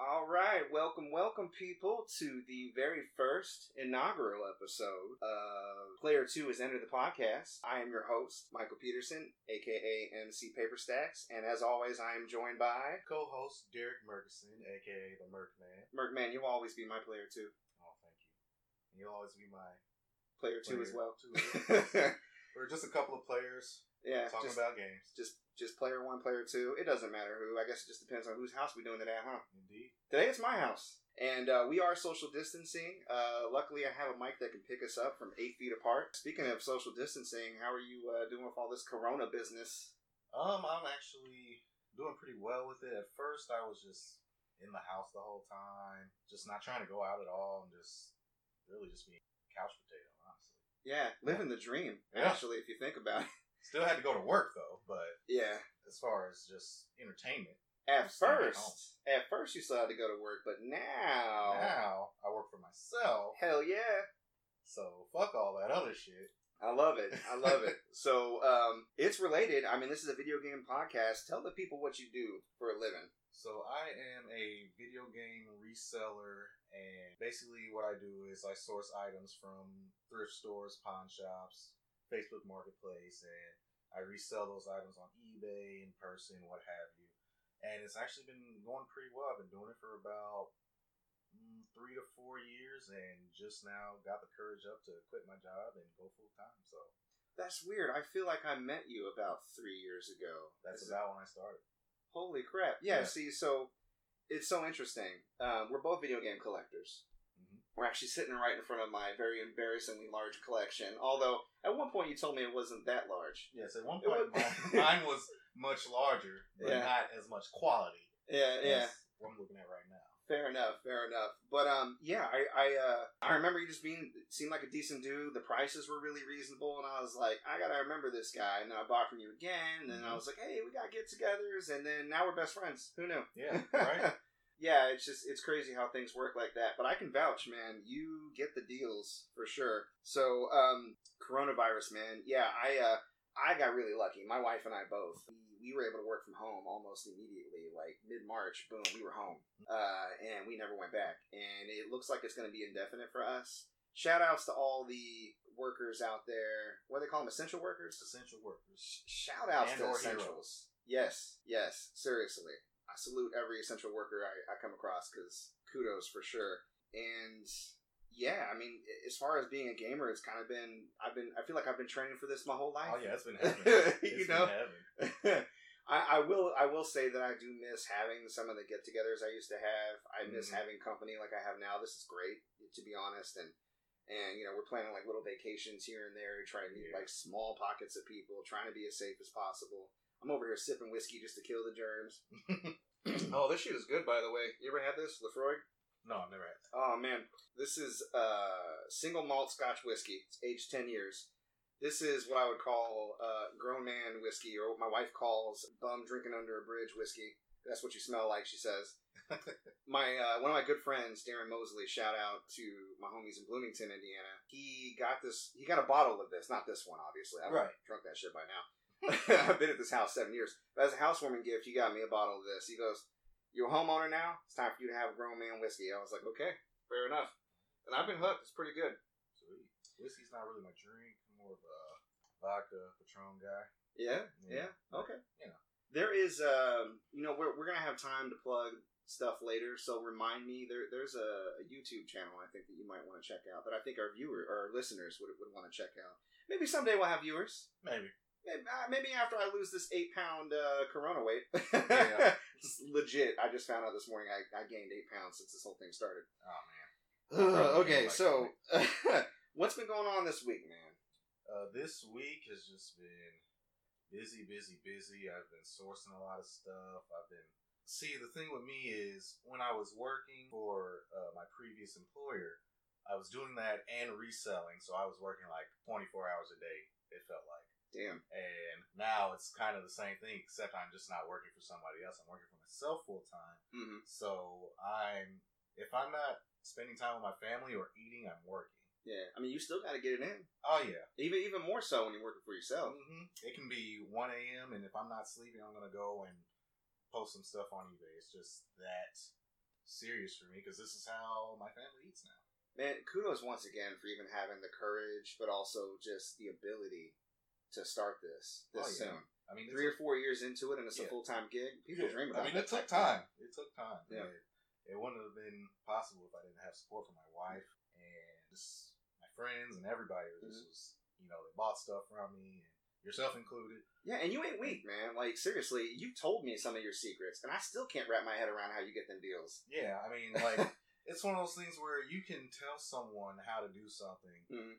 All right, welcome, welcome, people, to the very first inaugural episode of Player Two has entered the podcast. I am your host, Michael Peterson, aka MC Paper Stacks, and as always, I am joined by co-host Derek Murkison, aka the Merc Man. Merc Man. You'll always be my player two. Oh, thank you. And you'll always be my Player two as well. two as well. We're just a couple of players yeah, talking just, about games. just just player one, player two. It doesn't matter who. I guess it just depends on whose house we're doing today, huh? Indeed. Today it's my house, and uh, we are social distancing. Uh, luckily, I have a mic that can pick us up from eight feet apart. Speaking of social distancing, how are you uh, doing with all this Corona business? Um, I'm actually doing pretty well with it. At first, I was just in the house the whole time, just not trying to go out at all, and just really just being a couch potato, honestly. Yeah, living the dream. Yeah. Actually, if you think about it. Still had to go to work though, but Yeah. as far as just entertainment, At first, at first you still had to go to work, but now, now I work for myself, hell yeah. so fuck all that other shit. I love it. I love it. So, um, it's related. I mean, this is a video game podcast. Tell the people what you do for a living. So I am a video game reseller, and basically what I do is I source items from thrift stores, pawn shops, Facebook Marketplace, and I resell those items on eBay, in person, what have you. And it's actually been going pretty well. I've been doing it for about mm, three to four years, and just now got the courage up to quit my job and go full time. So That's weird. I feel like I met you about three years ago. that's Is it- about when I started. Holy crap. Yeah, Yeah. see, so it's so interesting. Um, we're both video game collectors. We're actually sitting right in front of my very embarrassingly large collection. Although, at one point you told me it wasn't that large. Yes, at one point was- mine, was much larger, but Yeah. not as much quality. Yeah, yeah. what I'm looking at right now. Fair enough, fair enough. But um, yeah, I I uh, I remember you just being seemed like a decent dude. The prices were really reasonable, and I was like, I gotta remember this guy. And then I bought from you again, and then I was like, hey, we got get-togethers, and then now we're best friends. Who knew? Yeah, right. yeah, it's just it's crazy how things work like that. But I can vouch, man. You get the deals for sure. So, um, coronavirus, man. Yeah, I uh, I got really lucky. My wife and I both. We, we were able to work from home almost immediately. Like mid March, boom, we were home, uh, and we never went back. And it looks like it's going to be indefinite for us. Shout outs to all the workers out there. What do they call them? Essential workers. Essential workers. Shout outs And to essentials. Yes, yes, seriously. I salute every essential worker I, I come across because kudos for sure. And yeah, I mean, as far as being a gamer, it's kind of been I've been I feel like I've been training for this my whole life. Oh yeah, it's been heaven. you know. I, I will I will say that I do miss having some of the get-togethers I used to have. I miss Mhm. having company like I have now. This is great, to be honest, and and you know we're planning like little vacations here and there trying to meet Yeah. like small pockets of people, trying to be as safe as possible. I'm over here sipping whiskey just to kill the germs. oh, this shit is good, by the way. You ever had this, Laphroaig? no, I've never had. that. Oh man, this is uh, single malt Scotch whiskey. It's aged ten years. This is what I would call uh, grown man whiskey, or what my wife calls bum drinking under a bridge whiskey. That's what you smell like, she says. my uh, one of my good friends, Darren Mosley, shout out to my homies in Bloomington, Indiana. He got this. He got a bottle of this, not this one, obviously. I've Right. drunk that shit by now. I've been at this house seven years. But as a housewarming gift, he got me a bottle of this. He goes, "You're a homeowner now. It's time for you to have grown man whiskey." I was like, "Okay, fair enough." And I've been hooked. It's pretty good. Sweet. Whiskey's not really my drink. I'm more of a vodka Patron guy. Yeah, yeah, Yeah. okay. You know. There is, um, you know, we're, we're gonna have time to plug stuff later. So remind me, there there's a, a YouTube channel I think that you might want to check out that I think our viewer or our listeners would would want to check out. Maybe someday we'll have viewers. Maybe. Maybe, uh, maybe after I lose this eight pound uh, Corona weight. Yeah. Legit. I just found out this morning I, I gained eight pounds since this whole thing started. Oh man. Uh, okay, Like so what's been going on this week, man? Uh, this week has just been busy, busy, busy. I've been sourcing a lot of stuff. I've been see the thing with me is when I was working for uh, my previous employer, I was doing that and reselling, so I was working like 24 hours a day. It felt like. Damn. And now it's kind of the same thing, except I'm just not working for somebody else. I'm working for myself full time. hmm So I'm, if I'm not spending time with my family or eating, I'm working. Yeah, I mean, you still got to get it in. Oh yeah. Even even more so when you're working for yourself. hmm It can be 1 a.m. and if I'm not sleeping, I'm gonna go and post some stuff on eBay. It's just that serious for me because this is how my family eats now. Man, kudos once again for even having the courage, but also just the ability to start this this Oh, yeah. soon. I mean, Three or four years into it, and it's a full time gig. People Yeah. dream about. I mean, it took thing. time. It took time. Yeah. It, it wouldn't have been possible if I didn't have support from my wife and just my friends and everybody. This Mhm. was, you know, they bought stuff from me, and yourself included. Yeah, and you ain't weak, man. Like seriously, you told me some of your secrets, and I still can't wrap my head around how you get them deals. Yeah, I mean, like it's one of those things where you can tell someone how to do something Mhm.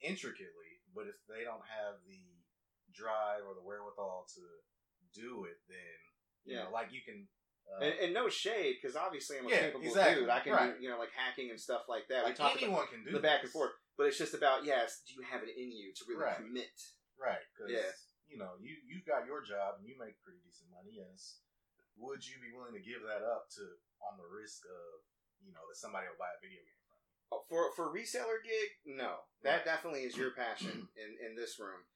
Intricately, but if they don't have the drive or the wherewithal to do it, then you Yeah. know, like you can. Uh, And, and no shade, because obviously I'm a Yeah, capable exactly, dude. I can right. do you know like hacking and stuff like that. like anyone can do the back and forth, but it's just about yes, do you have it in you to really Right. commit? Right, because Yeah. you know you you've got your job and you make pretty decent money. Yes, would you be willing to give that up to on the risk of you know that somebody will buy a video game you? For for reseller gig, no. That definitely is your passion in in this room.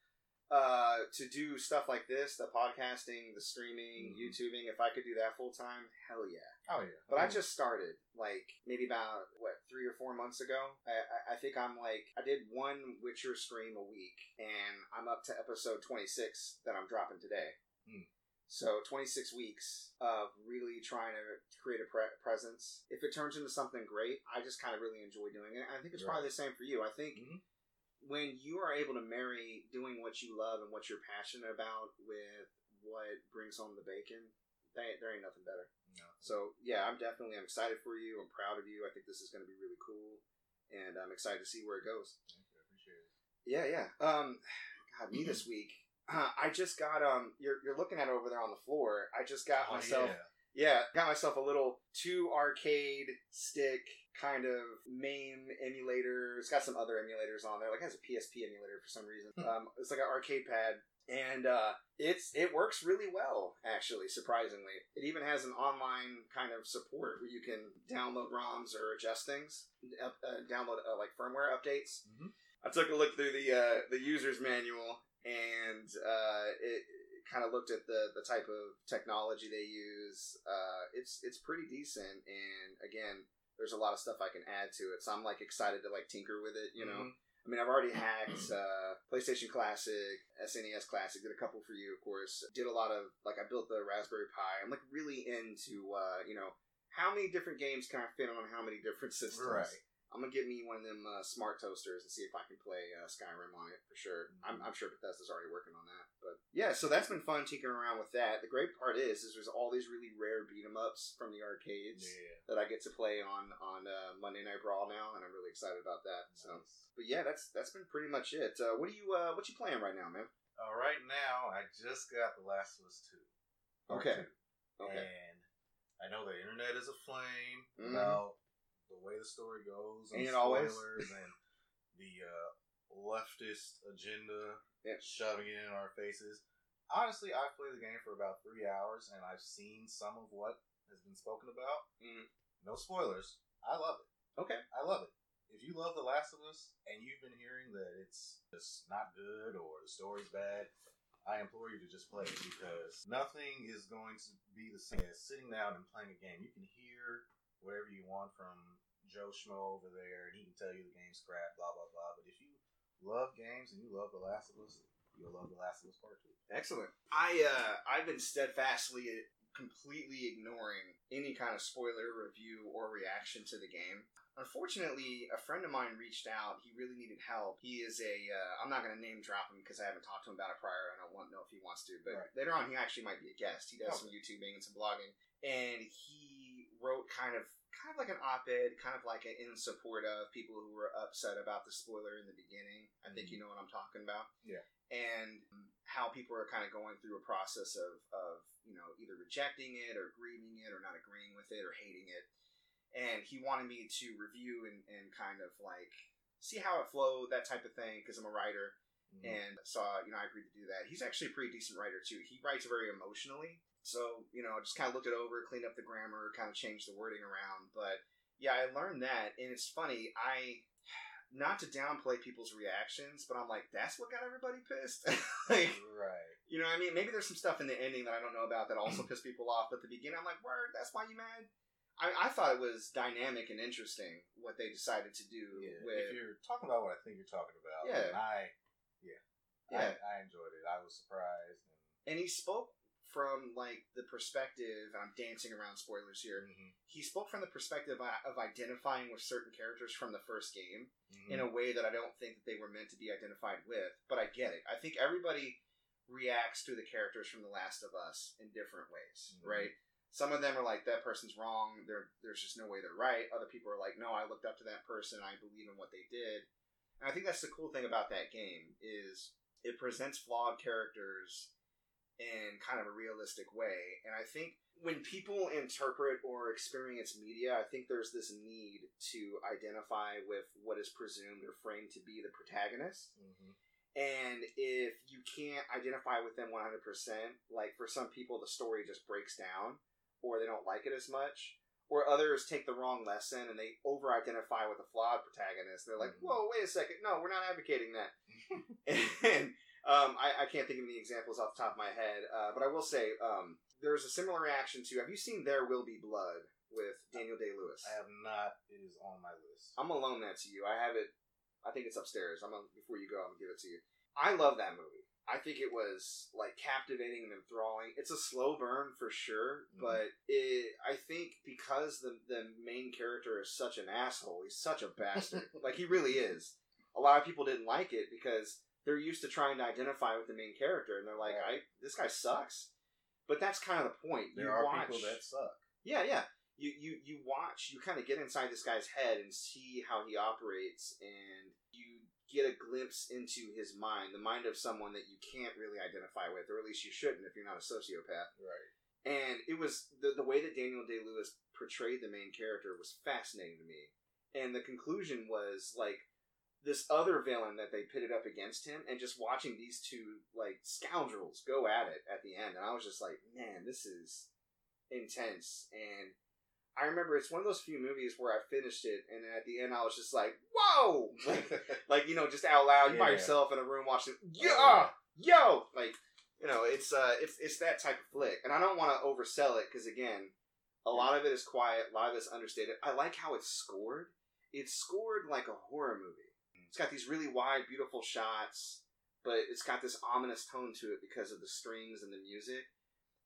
Uh, to do stuff like this, the podcasting, the streaming, Mhm. YouTubing, if I could do that full time, hell yeah. Oh yeah, But I mean, just started like maybe about what three or four months ago. I, I, I think I'm like I did one Witcher stream a week, and I'm up to episode 26 that I'm dropping today. Hmm. So 26 weeks of really trying to create a pre- presence. If it turns into something great, I just kind of really enjoy doing it. I think it's probably the same for you. I think Mhm. when you are able to marry doing what you love and what you're passionate about with what brings home the bacon, there, there ain't nothing better. no. So yeah, I'm definitely I'm excited for you. I'm proud of you. I think this is going to be really cool, and I'm excited to see where it goes. Thank you, I appreciate it. Yeah, yeah. Um, God, me this week. Uh, I just got um. You're you're looking at it over there on the floor. I just got Oh, myself. yeah. Yeah, got myself a little two arcade stick kind of MAME emulator. It's got some other emulators on there. Like it has a PSP emulator for some reason. Hmm. Um, it's like an arcade pad, and uh, it's it works really well actually. Surprisingly, it even has an online kind of support where you can download ROMs or adjust things, uh, download uh, like firmware updates. Mhm. I took a look through the uh, the user's manual, and uh, it kind of looked at the the type of technology they use. Uh, it's it's pretty decent, and again, there's a lot of stuff I can add to it. So I'm like excited to like tinker with it. You know, Mhm. I mean, I've already hacked uh, PlayStation Classic, SNES Classic. Did a couple for you, of course. Did a lot of like I built the Raspberry Pi. I'm like really into uh, you know how many different games can I fit on how many different systems. Right. I'm gonna get me one of them uh, smart toasters and see if I can play uh, Skyrim on it for sure. I'm, I'm sure Bethesda's already working on that, but yeah. So that's been fun tinkering around with that. The great part is, is there's all these really rare beat 'em ups from the arcades Yeah. that I get to play on on uh, Monday Night Brawl now, and I'm really excited about that. So, Nice. but yeah, that's that's been pretty much it. Uh, what are you uh, what you playing right now, man? Uh, right now, I just got The Last of Us Two. Okay. two. Okay. And I know the internet is aflame Mhm. about the way the story goes and it always? spoilers and the uh, leftist agenda Yeah. shoving it in our faces. Honestly, I've played the game for about three hours and I've seen some of what has been spoken about. Mhm. No spoilers. I love it. Okay. I love it. If you love The Last of Us and you've been hearing that it's just not good or the story's bad, I implore you to just play it because nothing is going to be the same as sitting down and playing a game. You can hear whatever you want from Joe Schmo over there, and he can tell you the game's crap, blah blah blah. But if you love games and you love The Last of Us, you'll love The Last of Us Part Two. Excellent. I uh, I've been steadfastly, completely ignoring any kind of spoiler review or reaction to the game. Unfortunately, a friend of mine reached out. He really needed help. He is a. Uh, I'm not going to name drop him because I haven't talked to him about it prior. And I don't want to know if he wants to, but Right. later on, he actually might be a guest. He does Okay. some YouTubing and some blogging, and he wrote kind of kind of like an op-ed, kind of like an in support of people who were upset about the spoiler in the beginning. I think Mhm. you know what I'm talking about. Yeah. And how people are kind of going through a process of, of you know either rejecting it or grieving it or not agreeing with it or hating it and he wanted me to review and, and kind of like see how it flowed that type of thing because i'm a writer Mhm. and so you know i agreed to do that he's actually a pretty decent writer too he writes very emotionally so you know I just kind of looked it over cleaned up the grammar kind of changed the wording around but yeah i learned that and it's funny i not to downplay people's reactions but i'm like that's what got everybody pissed like right. You know what I mean? Maybe there's some stuff in the ending that I don't know about that also pissed people off. But the beginning, I'm like, word, that's why you mad? I, I thought it was dynamic and interesting what they decided to do Yeah, with. if you're talking about what I think you're talking about, Yeah. I, yeah, Yeah. I, I enjoyed it. I was surprised. And he spoke from like the perspective. I'm dancing around spoilers here. Mhm, He spoke from the perspective of- identifying with certain characters from the first game mhm. in a way that I don't think that they were meant to be identified with. But I get it. I think everybody reacts to the characters from The Last of Us in different ways, Mhm. right? Some of them are like that person's wrong. There, there's just no way they're right. Other people are like, no, I looked up to that person. I believe in what they did. And I think that's the cool thing about that game is it presents flawed characters in kind of a realistic way. And I think when people interpret or experience media, I think there's this need to identify with what is presumed or framed to be the protagonist. Mhm. And if you can't identify with them 100%, like for some people, the story just breaks down or they don't like it as much. Or others take the wrong lesson and they over identify with a flawed protagonist. They're like, Mhm. whoa, wait a second. No, we're not advocating that. and um, I, I can't think of any examples off the top of my head, uh, but I will say um, there's a similar reaction to. Have you seen There Will Be Blood with Daniel Day Lewis? I have not. It is on my list. I'm gonna loan that to you. I have it. I think it's upstairs. I'm gonna, before you go. I'm gonna give it to you. I love that movie. I think it was like captivating and enthralling. It's a slow burn for sure, Mhm. but it. I think because the the main character is such an asshole. He's such a bastard. like he really is. A lot of people didn't like it because they're used to trying to identify with the main character, and they're like, Right. "I this guy sucks." But that's kind of the point. There you are watch, people that suck. yeah, yeah. You you you watch, you kind of get inside this guy's head and see how he operates, and you get a glimpse into his mind, the mind of someone that you can't really identify with, or at least you shouldn't if you're not a sociopath. Right. And it was the the way that Daniel Day Lewis portrayed the main character was fascinating to me, and the conclusion was like this other villain that they pitted up against him, and just watching these two like scoundrels go at it at the end, and I was just like, man, this is intense. And I remember it's one of those few movies where I finished it, and at the end I was just like, whoa, like, like you know, just out loud, you by Yeah. yourself in a room watching, yeah, Oh, yo, like you know, it's uh, it's it's that type of flick, and I don't want to oversell it because again, a lot of it is quiet, a lot of it's understated. I like how it's scored. It's scored like a horror movie. It's got these really wide, beautiful shots, but it's got this ominous tone to it because of the strings and the music.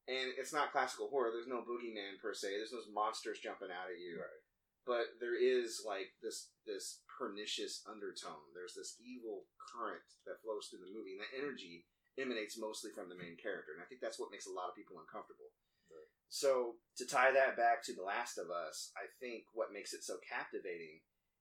And it's not classical horror. There's no boogeyman per se. There's no monsters jumping out at you Right. but there is like this this pernicious undertone. There's this evil current that flows through the movie, and that energy emanates mostly from the main character. And I think that's what makes a lot of people uncomfortable. Right. So to tie that back to The Last of Us, I think what makes it so captivating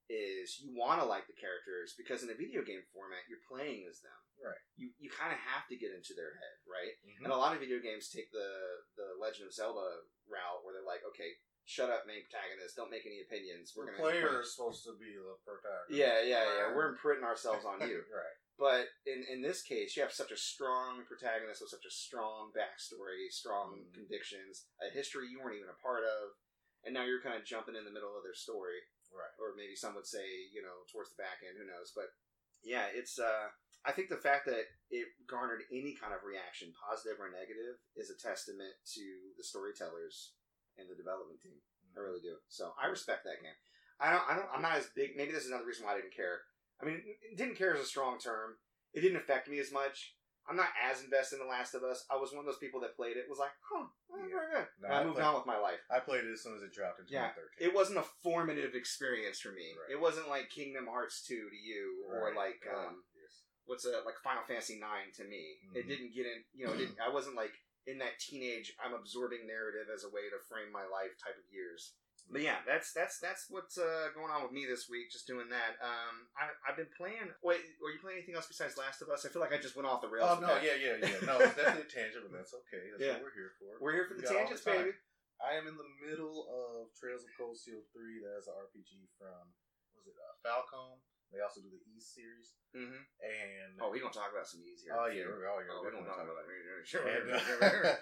is you want to like the characters because in a video game format, you're playing as them. Right. You you kind of have to get into their head, right? Mhm. And a lot of video games take the the Legend of Zelda route where they're like, okay, shut up, main protagonist, don't make any opinions. We're the gonna player is supposed to be the protagonist. Yeah, yeah, yeah. We're imprinting ourselves on you. right. But in in this case, you have such a strong protagonist with such a strong backstory, strong Mhm. convictions, a history you weren't even a part of, and now you're kind of jumping in the middle of their story Right. or maybe some would say, you know, towards the back end. Who knows? But yeah, it's. uh I think the fact that it garnered any kind of reaction, positive or negative, is a testament to the storytellers and the development team. I really do. So I respect that game. I don't. I don't. I'm not as big. Maybe this is another reason why I didn't care. I mean, didn't care is a strong term. It didn't affect me as much. I'm not as invested in The Last of Us. I was one of those people that played it. Was like, huh, eh, Yeah. very good. No, I I moved played- on with my life. I played it as soon as it dropped in Yeah. 2013. It wasn't a formative experience for me. Right. It wasn't like Kingdom Hearts 2 to you, or like Yeah. um, Yes. what's a like Final Fantasy 9 to me. It Mhm. didn't get in. You know, it didn't, I wasn't like in that teenage. I'm absorbing narrative as a way to frame my life type of years. But yeah, that's that's that's what's uh, going on with me this week. Just doing that. Um, I, I've been playing. Wait, were you playing anything else besides Last of Us? I feel like I just went off the rails. Oh no, that. yeah, yeah, yeah. No, it's definitely a tangent, but that's okay. That's Yeah. what we're here for. We're here for We the tangents, time. baby. I am in the middle of Trails of Cold Steel 3. That is an RPG from, was it, uh, Falcom. They also do the Ys series. hmm And, Oh, we're gonna talk about some easier. oh yeah, we're, oh, yeah, Oh, we're gonna talk about it. Sure. And, uh,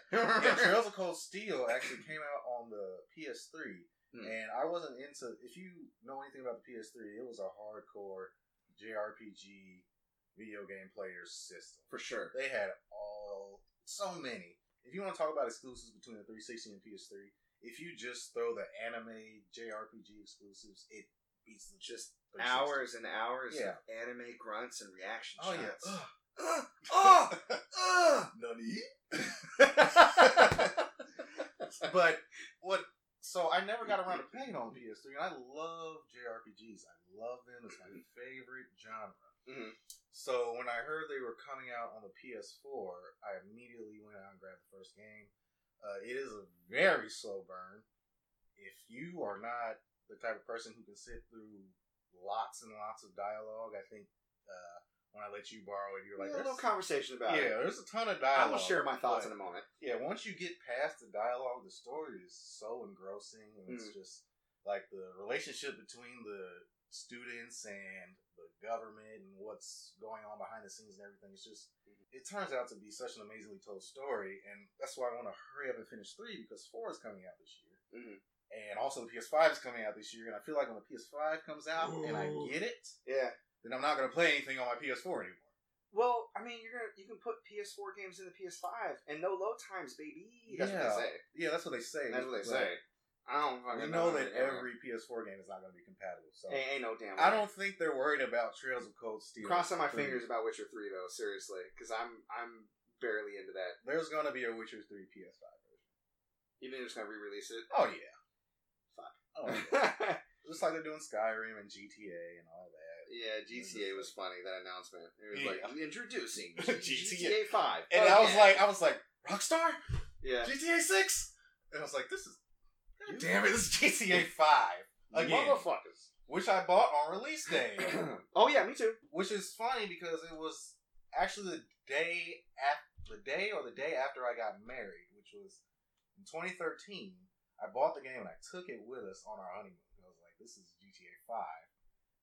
yeah, Trails of Cold Steel actually came out on the PS3, Hmm. and I wasn't into. If you know anything about the PS3, it was a hardcore JRPG video game player system. for sure. They had all so many. If you want to talk about exclusives between the 360 and PS3, if you just throw the anime JRPG exclusives, it beats the Just hours and hours Yeah. of anime grunts and reaction Oh shots. Ugh, ugh, ugh. Nani? but what? So I never got around to playing on PS3, and I love JRPGs. I love them. It's my favorite genre. Mhm. So when I heard they were coming out on the PS4, I immediately went out and grabbed the first game. Uh, it is a very slow burn. If you are not the type of person who can sit through lots and lots of dialogue, I think uh, when I let you borrow it, you're like, Yeah, a "There's- little conversation about yeah, it. Yeah, there's a ton of dialogue. I'm dialogue. gonna share my thoughts in a moment. yeah, once you get past the dialogue, the story is so engrossing, and it's Mm. just like the relationship between the students and the government and what's going on behind the scenes and everything. It's just it turns out to be such an amazingly told story, and that's why I want to hurry up and finish three because four is coming out this year, Mhm. and also the PS5 is coming out this year, and I feel like when the PS5 comes out and I get it, Yeah. Then I'm not going to play anything on my PS4 anymore. Well, I mean, you're gonna you can put PS4 games in the PS5 and no load times, baby. That's Yeah. what they say. Yeah, that's what they say. That's what they but say. I don't fucking We know that every PS4 game is not going to be compatible, so. Ain't, ain't no damn. I don't think they're worried about Trails of Cold Steel. crossing my 3. fingers about Witcher Three though. Seriously, because I'm I'm barely into that. There's gonna be a Witcher Three PS5 version. You think they're just gonna re-release it? Oh yeah. Fuck. Oh, yeah. just like they're doing Skyrim and GTA and all that. Yeah, GTA was funny. That announcement. It was Yeah. like introducing GTA. GTA Five, And I was again." like, I was like, Rockstar, yeah, GTA Six, and I was like, this is, damn it, this is GTA Five again, motherfuckers. which I bought on release day, oh yeah, me too. which is funny because it was actually the day after the day or the day after I got married, which was in 2013. I bought the game and I took it with us on our honeymoon. I was like, this is GTA 5.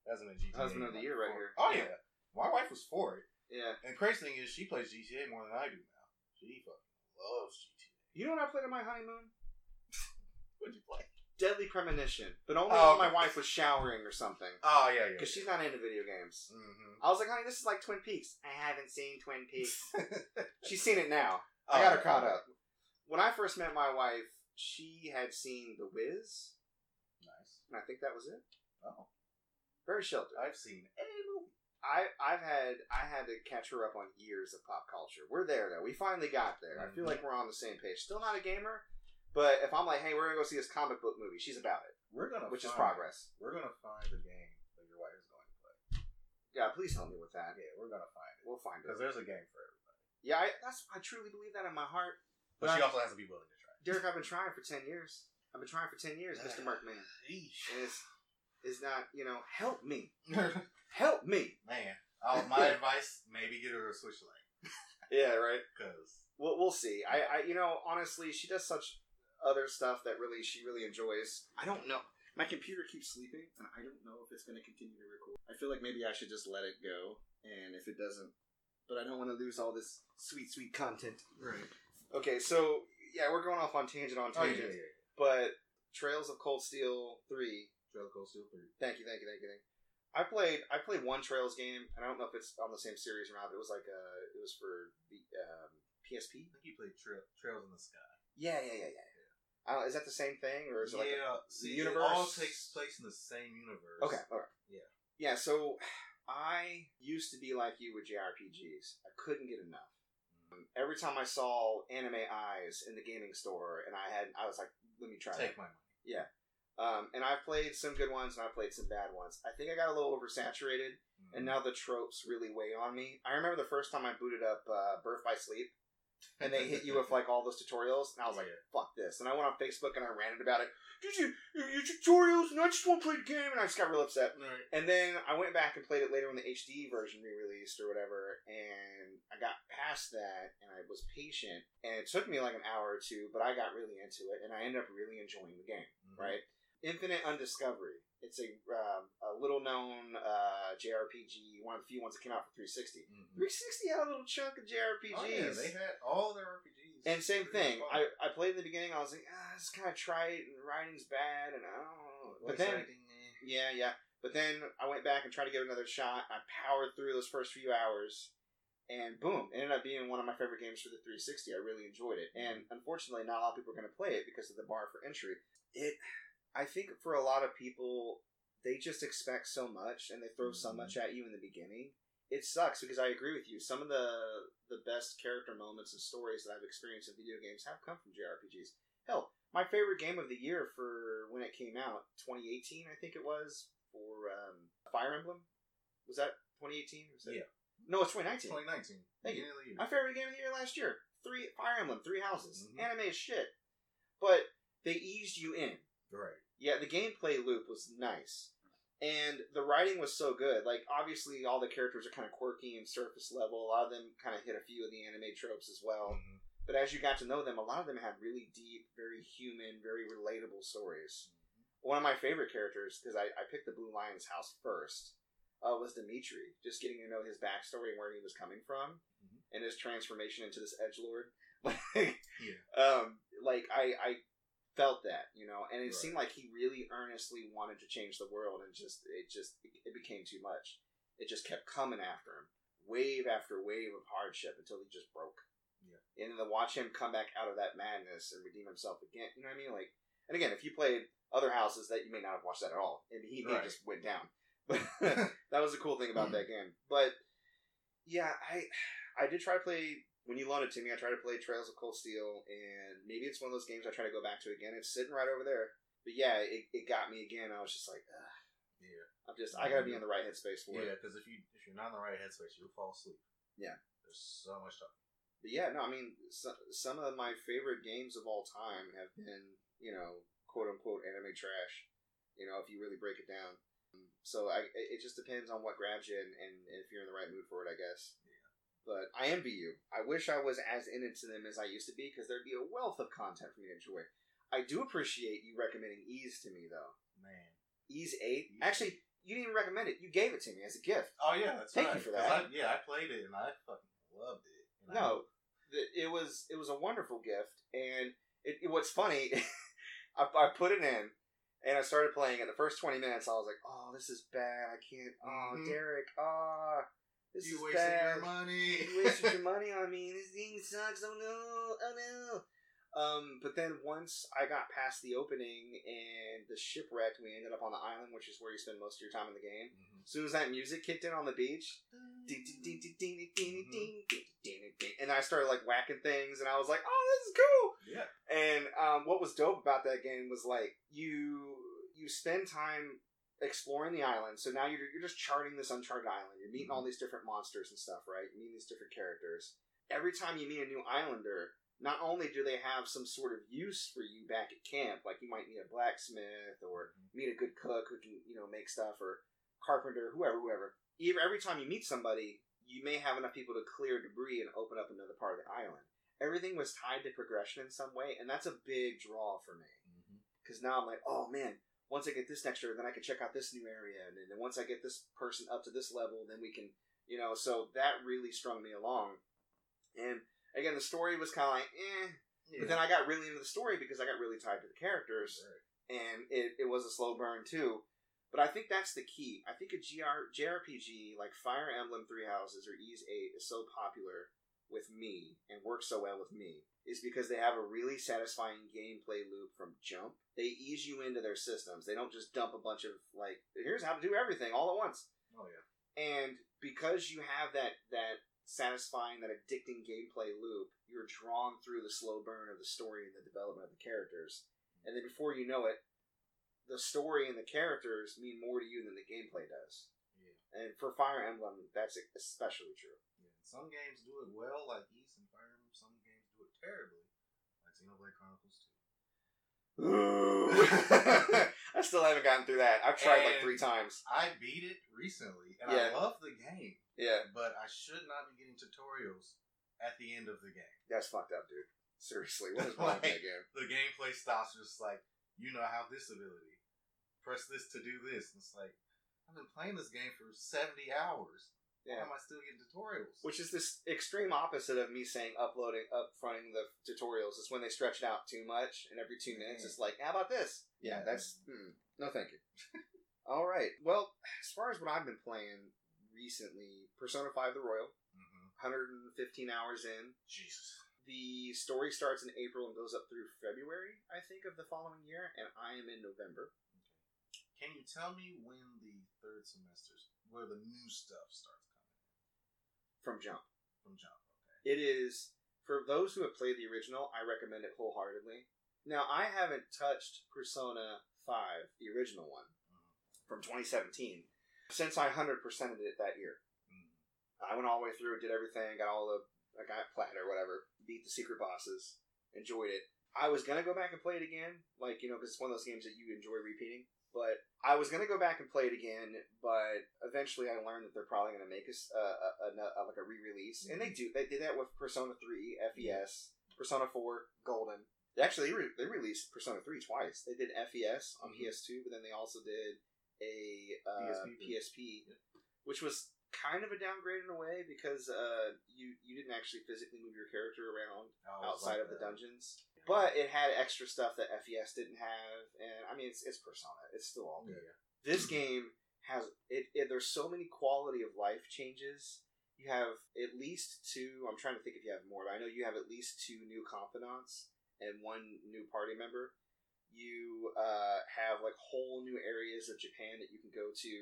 That's GTA. Husband of the year right here. Oh, yeah. My wife was for it. Yeah. And the crazy thing is, she plays GTA more than I do now. She fucking loves GTA. You know what I played on my honeymoon? What'd you play? Deadly Premonition, but only Oh, when my wife was showering or something. Oh, yeah, yeah. Because she's not into video games. Mm-hmm. I was like, honey, this is like Twin Peaks. I haven't seen Twin Peaks. She's seen it now. I got her caught up. When I first met my wife, she had seen The Wiz, Nice. and I think that was it. Oh, Very sheltered. I've seen a movie. I I've had I had to catch her up on years of pop culture. We're there though. We finally got there. I feel Mhm. like we're on the same page. Still not a gamer, but if I'm like, hey, we're gonna go see this comic book movie, she's about it, We're gonna which is progress. We're gonna find the game that your wife is going to play. Yeah, please help me with that. Yeah, we're gonna find it We'll find it because there's a game for everybody. Yeah, I, that's I truly believe that in my heart. But But she I- also has to be willing to try. Derek, I've been trying for ten years. I've been trying for ten years, Mister. And it's is not you know help me, help me. Man, uh, my advice: maybe get her a Switch Lite Yeah, right. because We'll, we'll see. I, I, you know, honestly, she does such other stuff that really she really enjoys. I don't know. My computer keeps sleeping, and I don't know if it's going to continue to record. I feel like maybe I should just let it go, and if it doesn't, but I don't want to lose all this sweet, sweet content. right. Okay, so yeah, we're going off on tangent on Oh yeah, tangent, yeah, yeah. but Trails of Cold Steel three. Trail of Cold Steel three. Thank you, thank you, thank you, thank you. I played I played one Trails game, and I don't know if it's on the same series or not. But it was like uh it was for the um, PSP. I think you played Trail, Trails in the Sky. Yeah, yeah, yeah, yeah. I don't, is that the same thing, or is it like? A, yeah, see, universe? it all takes place in the same universe. okay, okay. Yeah. Yeah. So I used to be like you with JRPGs. I couldn't get enough. Every time I saw anime eyes in the gaming store, and I had, I was like, "Let me try." Take that. my money. Um, and I've played some good ones, and I've played some bad ones. I think I got a little oversaturated, and now the tropes really weigh on me. I remember the first time I booted up uh, Birth by Sleep, and they hit you with like all those tutorials, and I was like. "Fuck this!" And I went on Facebook and I ranted about it. Did you your tutorials? And I just want to play the game, and I just got real upset. Right. And then I went back and played it later when the HD version re-released or whatever, and I got past that, and I was patient, and it took me like an hour or two, but I got really into it, and I ended up really enjoying the game. Mhm. Right, Infinite Undiscovery. It's a um, a little known uh, JRPG, one of the few ones that came out for 360. Mhm. 360 had a little chunk of JRPGs. Oh yeah, they had all their RPGs. And same thing. I, I played in the beginning. I was like, ah, it's kind of trite, and writing's bad, and I don't know. But then, eh. yeah, yeah. But then I went back and tried to give it another shot. I powered through those first few hours, and boom, it ended up being one of my favorite games for the 360. I really enjoyed it, and unfortunately, not a lot of people are going to play it because of the bar for entry. It, I think, for a lot of people, they just expect so much and they throw so Mhm. much at you in the beginning. It sucks because I agree with you. Some of the the best character moments and stories that I've experienced in video games have come from JRPGs. Hell, my favorite game of the year for when it came out, 2018, I think it was for um, Fire Emblem. Was that 2018? Was that- Yeah. No, it's 2019. 2019. Thank you. beginning of the year. My favorite game of the year last year. Three Fire Emblem, Three Houses. Mhm. Anime as shit. But they eased you in. Right. Yeah, the gameplay loop was nice. And the writing was so good. Like, obviously, all the characters are kind of quirky and surface level. A lot of them kind of hit a few of the anime tropes as well. Mhm. But as you got to know them, a lot of them had really deep, very human, very relatable stories. One of my favorite characters, because I, I picked the Blue Lion's house first, uh, was Dimitri. Just getting to know his backstory and where he was coming from, Mhm. and his transformation into this edge lord. like, Yeah. um, like I, I felt that, you know, and it Right. seemed like he really earnestly wanted to change the world, and just it just it became too much. It just kept coming after him, wave after wave of hardship until he just broke. Yeah. And then to watch him come back out of that madness and redeem himself again, you know what I mean? Like, and again, if you played other houses, that you may not have watched that at all, and he may Right. just went down. But that was the cool thing about that game. But yeah, I I did try to play when you loaned it to me. I tried to play Trails of Cold Steel, and maybe it's one of those games I try to go back to again. It's sitting right over there. But yeah, it, it got me again. I was just like, Ugh, Yeah. I'm just I gotta be in the right headspace for Yeah, it. Yeah, because if you if you're not in the right headspace, you'll fall asleep. Yeah. There's so much stuff. But yeah, no, I mean, so, some of my favorite games of all time have been, you know, quote unquote anime trash. You know, if you really break it down. So I, it just depends on what grabs you and, and if you're in the right mood for it, I guess. But I envy you. I wish I was as into them as I used to be because there'd be a wealth of content for me to enjoy. I do appreciate you recommending Ys to me, though. Man. Ys 8? Actually, you didn't even recommend it. You gave it to me as a gift. Oh yeah, that's Thank right. you for that. I, yeah, I played it and I fucking loved it. No, it was it was a wonderful gift, and it, it what's funny, I, I put it in, and I started playing it. The first twenty minutes, I was like, "Oh, this is bad. I can't. Oh, Mhm. Derek. Ah, this you is wasted bad. your money. you wasted your money on me. This thing sucks. Oh no! Oh no! Um, but then once I got past the opening and the shipwreck, we ended up on the island, which is where you spend most of your time in the game. Mm-hmm. As soon as that music kicked in on the beach, mm-hmm. and I started like whacking things, and I was like, "Oh, this is cool!" Yeah. And um, what was dope about that game was like you you spend time exploring the island. So now you're you're just charting this uncharted island. You're meeting all mm-hmm. these different monsters and stuff, right? You're meeting these different characters. Every time you meet a new islander, not only do they have some sort of use for you back at camp, like you might meet a blacksmith or mm-hmm. meet a good cook who can you know make stuff or carpenter, whoever, whoever. Even every time you meet somebody, you may have enough people to clear debris and open up another part of the island. Everything was tied to progression in some way, and that's a big draw for me. Mm-hmm. Because now I'm like, oh man, once I get this next year, then I can check out this new area, and then once I get this person up to this level, then we can, you know. So that really strung me along. And again, the story was kind of like, eh. Yeah. But then I got really into the story because I got really tied to the characters Right. and it, it was a slow burn too. But I think that's the key. I think a GR, JRPG like Fire Emblem Three Houses or Ys Eight is so popular with me and works so well with me is because they have a really satisfying gameplay loop from jump. They ease you into their systems. They don't just dump a bunch of like here's how to do everything all at once. Oh yeah. And because you have that that satisfying, that addicting gameplay loop, you're drawn through the slow burn of the story and the development of the characters. And then before you know it, the story and the characters mean more to you than the gameplay does. Yeah. And for Fire Emblem, that's especially true. Yeah. Some games do it well, like Ys and Fire Emblem. Some games do it terribly, like Xenoblade Chronicles 2. I still haven't gotten through that. I've tried like And- three times. I beat it recently, and Yeah. I love the game, Yeah, but I should not be getting tutorials at the end of the game. that's fucked up, dude. Seriously, what is wrong with that Like- game? The gameplay stops just like, you know, I have this ability. Press this to do this. And it's like, I've been playing this game for 70 hours. Why Yeah. am I still getting tutorials? Which is this extreme opposite of me saying uploading, upfronting the tutorials. It's when they stretch it out too much, and every two minutes it's like, how about this? Yeah, that's hmm, no, thank you. All right. Well, as far as what I've been playing recently, Persona Five: The Royal. hmm 115 hours in. Jesus. The story starts in April and goes up through February, I think, of the following year, and I am in November. Okay. Can you tell me when the third semesters, where the new stuff starts coming From Jump. from Jump? Okay. It is for those who have played the original. I recommend it wholeheartedly. Now I haven't touched Persona Five, the original one from 2017, since I hundred percented it that year. Mm. I went all the way through, did everything, got all the, I got plat or whatever, beat the secret bosses, enjoyed it. I was gonna go back and play it again, like you know, because it's one of those games that you enjoy repeating. But I was gonna go back and play it again, but eventually I learned that they're probably gonna make us uh, a, a, like a re-release, and they do. They did that with Persona Three, FES, Persona Four, Golden. They actually re- they released Persona Three twice. They did FES on Mhm. PS2, but then they also did a uh, PSP. PSP, Yeah. which was kind of a downgrade in a way because uh, you you didn't actually physically move your character around outside liked of the that. dungeons. But it had extra stuff that FES didn't have, and mean, it's, it's Persona. It's still all good. Yeah. This game has it, it. There's so many quality of life changes. You have at least two. I'm trying to think if you have more, but I know you have at least two new confidants and one new party member. You uh, have like whole new areas of Japan that you can go to,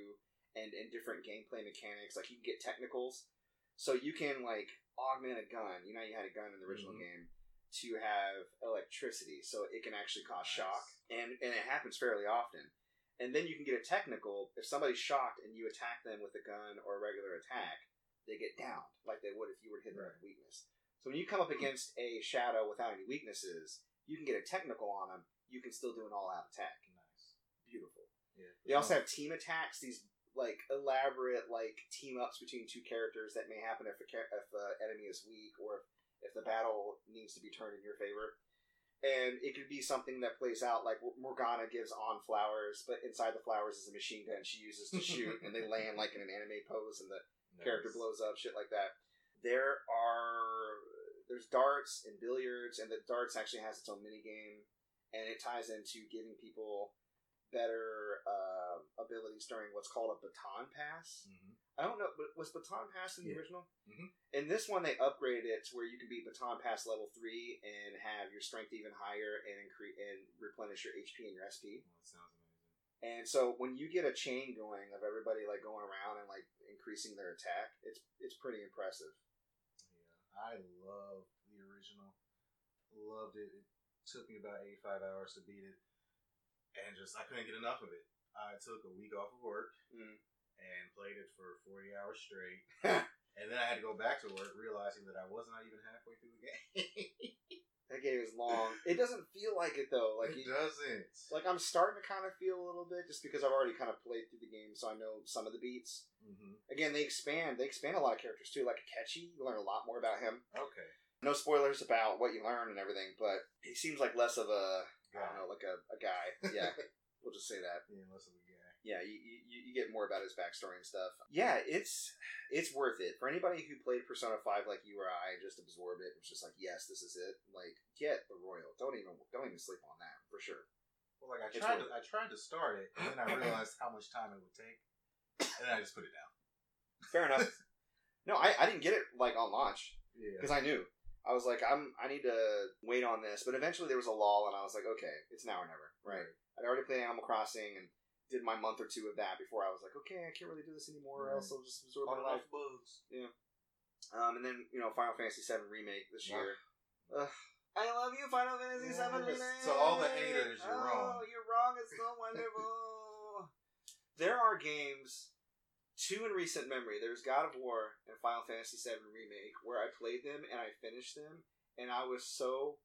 and and different gameplay mechanics. Like you can get technicals, so you can like augment a gun. You know, you had a gun in the original Mhm. game to have electricity, so it can actually cause Nice. shock, and and it happens fairly often. And then you can get a technical. If somebody's shocked and you attack them with a gun or a regular attack, they get downed like they would if you were to hit them with a weakness. So when you come up against a shadow without any weaknesses, you can get a technical on them. You can still do an all-out attack. Nice. Beautiful. Yeah. They also have team attacks. These like elaborate like team ups between two characters that may happen if a if the enemy is weak or if, if the battle needs to be turned in your favor. And it could be something that plays out like Morgana gives on flowers, but inside the flowers is a machine gun she uses to shoot, and they land like in an anime pose, and the character blows up, shit like that. There are there's darts and billiards, and the darts actually has its own mini game, and it ties into giving people better uh, abilities during what's called a baton pass. Mhm. I don't know, but was baton pass in the Yeah. original? Mhm. In this one, they upgraded it to where you can be baton pass level three and have your strength even higher and incre- and replenish your HP and your SP. Oh, that sounds amazing. And so when you get a chain going of everybody like going around and like increasing their attack, it's it's pretty impressive. Yeah, I love the original. Loved it. It took me about 85 hours to beat it, and just I couldn't get enough of it. I took a week off of work Mm. And played it for 40 hours straight, and then I had to go back to work, realizing that I was not even halfway through the game. That game is long. It doesn't feel like it though. Like it you- doesn't. like I'm starting to kind of feel a little bit just because I've already kind of played through the game, so I know some of the beats. hmm Again, they expand. They expand a lot of characters too. Like Akechi, you learn a lot more about him. Okay. No spoilers about what you learn and everything, but he seems like less of a I don't know, like a, a guy. Yeah, we'll just say that. Yeah, less of a. Yeah, you, you, you get more about his backstory and stuff. Yeah, it's it's worth it for anybody who played Persona Five like you or I. Just absorb it. It's just like yes, this is it. Like get the Royal. Don't even don't even sleep on that for sure. Well, like I It's tried to, I tried to start it, and then I realized how much time it would take, and then I just put it down. Fair enough. no, I, I didn't get it like on launch Yeah. because I knew I was like I'm I need to wait on this. But eventually there was a lull, and I was like, okay, it's now or never. Right. I'd already played Animal Crossing and did my month or two of that before I was like, okay, I can't really do this anymore, or Right. else I'll just absorb my life. bugs. Um, and then you know Final Fantasy VII remake this Yeah. year. Ugh. I love you, Final Fantasy VII Yes. remake. To all the haters, you're oh, wrong. You're wrong. It's so wonderful. there are games, two in recent memory. There's God of War and Final Fantasy VII remake where I played them and I finished them, and I was so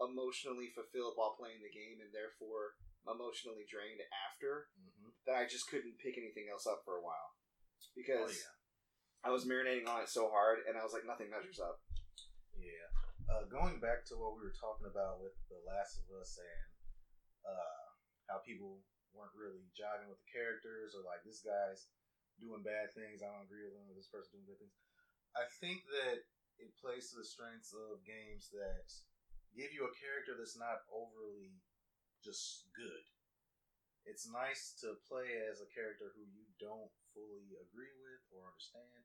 emotionally fulfilled while playing the game, and therefore emotionally drained after Mm-hmm. that I just couldn't pick anything else up for a while Oh because yeah. I was marinating on it so hard, and I was like, nothing measures up. Yeah. Uh, going back to what we were talking about with The Last of Us and uh, how people weren't really jiving with the characters or like this guy's doing bad things, I don't agree with him, or this person doing good things. I think that it plays to the strengths of games that give you a character that's not overly just good. It's nice to play as a character who you don't fully agree with or understand.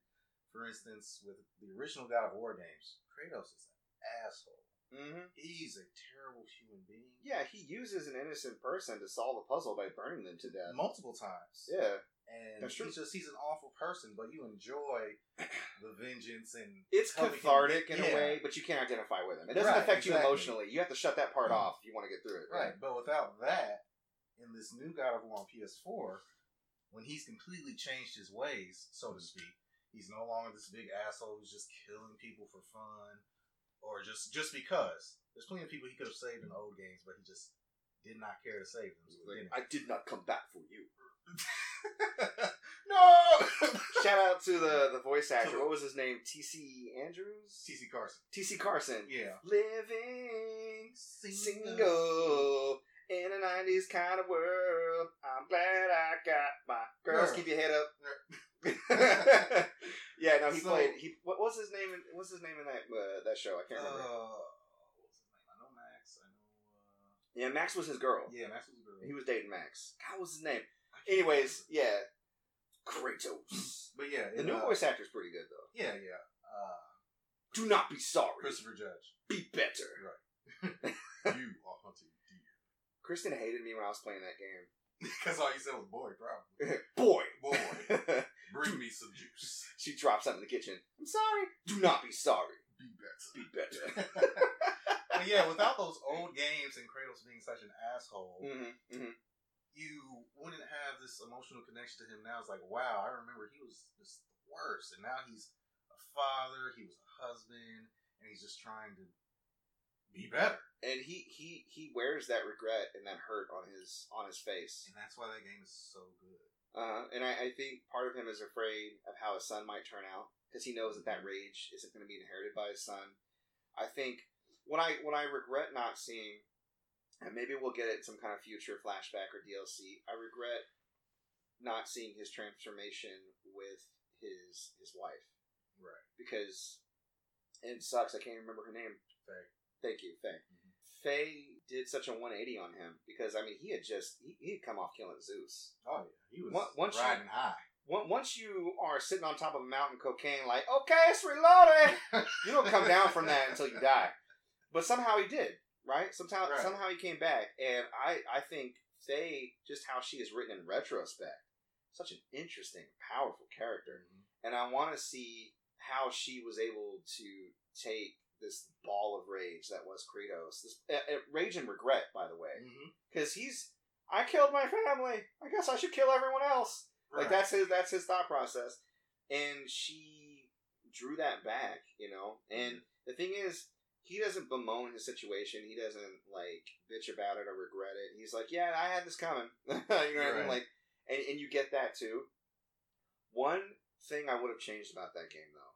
For instance, with the original God of War games, Kratos is an asshole. Mm-hmm. He's a terrible human being. Yeah, he uses an innocent person to solve a puzzle by burning them to death. multiple times. Yeah, and That's true. he's just he's an awful person, but you enjoy the vengeance and it's cathartic in a way, but you can't identify with him. It doesn't Right, affect you emotionally. You have to shut that part Mm. off if you want to get through it. Right, but without that, in this new God of War on PS4, when he's completely changed his ways, so to speak, he's no longer this big asshole who's just killing people for fun, or just just because. There's plenty of people he could have saved in the old games, but he just did not care to save them. So. I did not come back for you. no. Shout out to the the voice actor. What was his name? T.C. Andrews. T.C. Carson. T.C. Carson. Yeah. Living single in a '90s kind of world. I'm glad I got my girls. Girl. Keep your head up. yeah, no, he So- played. He what was his name? In, what's his name in that uh, that show? I can't Uh, remember. what was his name? I know Max. I know. yeah, Max was his girl. Uh, yeah, Max was his girl. He was dating Max. God, what was his name? Anyways, yeah, Kratos. But yeah, the new uh, voice actor's pretty good though. Yeah, yeah. Uh, Do not be sorry. Christopher Judge. Be better. Right. you are hunting deer. Kristen hated me when I was playing that game. Because all you said was boy, probably. Boy. Boy, bring me some juice. she drops something in the kitchen. I'm sorry. Do not be sorry. Be better. Be better. but yeah, without those old games and Kratos being such an asshole, hmm hmm you wouldn't have this emotional connection to him now. It's like, wow, I remember he was just the worst. And now he's a father, he was a husband, and he's just trying to be better. And he, he he wears that regret and that hurt on his on his face. And that's why that game is so good. Uh, and I, I think part of him is afraid of how his son might turn out because he knows that that rage isn't going to be inherited by his son. I think when I when I regret not seeing, and maybe we'll get it some kind of future flashback or DLC. I regret not seeing his transformation with his his wife Right. because and it sucks. I can't remember her name. Faye. Thank you, Faye. Mhm. Faye did such a 180 on him because I mean he had just he he'd come off killing Zeus. Oh, yeah. He was Once- once you- riding high. Once once you are sitting on top of a mountain cocaine, like okay, it's reloaded, you don't come down from that until you die. But somehow he did, right? Somehow Right. somehow he came back, and I I think Faye, just how she is written in retrospect, such an interesting, powerful character, and I want to see how she was able to take this ball of rage that was Kratos, this uh, uh, rage and regret, by the way, Mm-hmm. because he's I killed my family. I guess I should kill everyone else. Like that's his that's his thought process. And she drew that back, you know. And the thing is, he doesn't bemoan his situation. He doesn't like bitch about it or regret it. He's like, Yeah, I had this coming. you know what I mean? Like and, and you get that too. One thing I would have changed about that game though,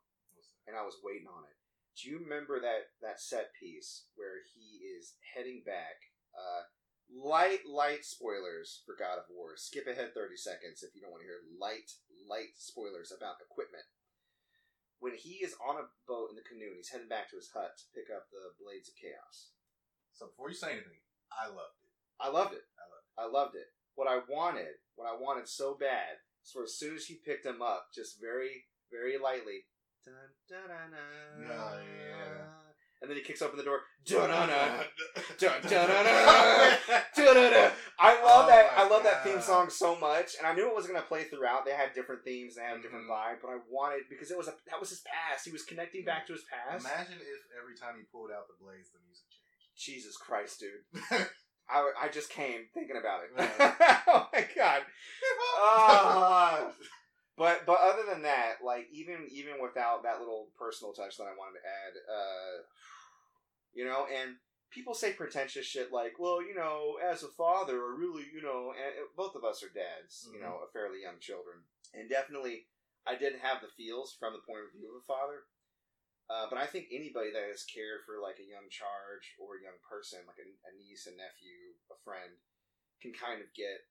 and I was waiting on it. Do you remember that that set piece where he is heading back? Uh, light, light spoilers for God of War. Skip ahead thirty seconds if you don't want to hear light, light spoilers about equipment. When he is on a boat in the canoe and he's heading back to his hut to pick up the blades of chaos, So before you say anything, I loved it. I loved it. I loved I loved it. What I wanted, what I wanted so bad, so as soon as he picked him up, just very, very lightly, dun, dun, dun, dun, yeah. And then he kicks open the door, dun, dun, dun, dun, dun. I love Oh that. I love that theme song so much, and I knew it was gonna play throughout. They had different themes, they had a different Mhm. vibe, but I wanted because it was a that was his past. He was connecting back to his past. Imagine if every time he pulled out the blades, the music changed. Jesus Christ, dude! I, I just came thinking about it. Yeah. oh my god. Ah. but but other than that, like even even without that little personal touch that I wanted to add, uh, you know, and people say pretentious shit like, well, you know, as a father, or really, you know, both of us are dads, you Mhm. know, of fairly young children, and definitely, I didn't have the feels from the point of view of a father. Uh, but I think anybody that has cared for like a young charge or a young person, like a, a niece, a nephew, a friend, can kind of get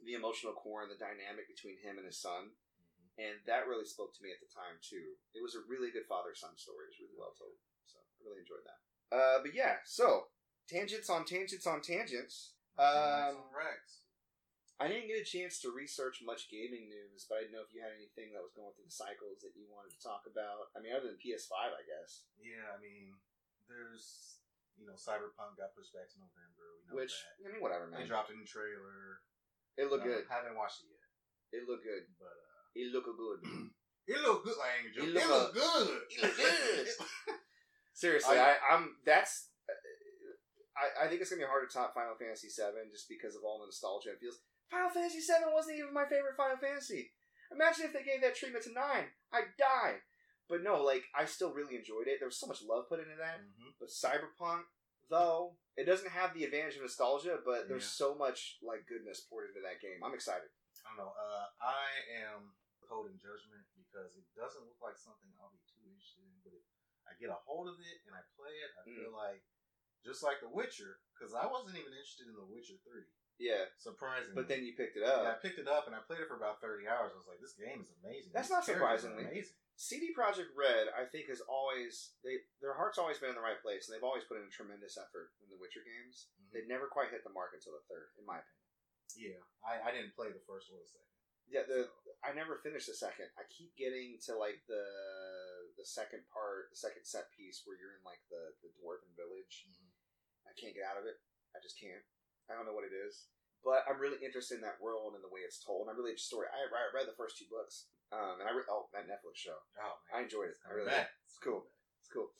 the emotional core and the dynamic between him and his son. And that really spoke to me at the time too. It was a really good father son story. It was really well told. So I really enjoyed that. Uh, but yeah, so tangents on tangents on tangents. Um, Rex. I didn't get a chance to research much gaming news, but I didn't know if you had anything that was going through the cycles that you wanted to talk about. I mean, other than PS5, I guess. Yeah, I mean, there's you know, Cyberpunk got pushed back to November. We know Which that. I mean, whatever, They man. dropped a new trailer. It looked Uh, good. Haven't watched it yet, It looked good. but uh, It looked good. it looked good. It joking. look It looked good. it look good. Seriously, I, I'm that's. I, I think it's gonna be hard to top Final Fantasy VII just because of all the nostalgia it feels. Final Fantasy VII wasn't even my favorite Final Fantasy. Imagine if they gave that treatment to nine, I'd die. But no, like I still really enjoyed it. There was so much love put into that. Mhm. But Cyberpunk, though, it doesn't have the advantage of nostalgia, but there's Yeah. so much like goodness poured into that game. I'm excited. I don't know. Uh, I am holding judgment because it doesn't look like something I'll be too interested in. But if I get a hold of it and I play it, I Mm. feel like just like The Witcher, because I wasn't even interested in The Witcher Three. Yeah, Surprisingly, but then you picked it up. Yeah, I picked it up and I played it for about thirty hours. I was like, this game is amazing. That's These not surprisingly. amazing. CD Projekt Red, I think, has always they their heart's always been in the right place, and they've always put in a tremendous effort in the Witcher games. Mhm. They've never quite hit the mark until the third, in my opinion. Yeah, I, I didn't play the first or the second. Yeah, the So, I never finished the second. I keep getting to like the the second part, the second set piece where you're in like the the dwarven village. mhm. I can't get out of it. I just can't. I don't know what it is. But I'm really interested in that world and the way it's told. I'm really interested in the story. I, I read the first two books, um, and I re- oh that Netflix show. Oh man, I enjoyed it. It's I really. It's cool. It's cool.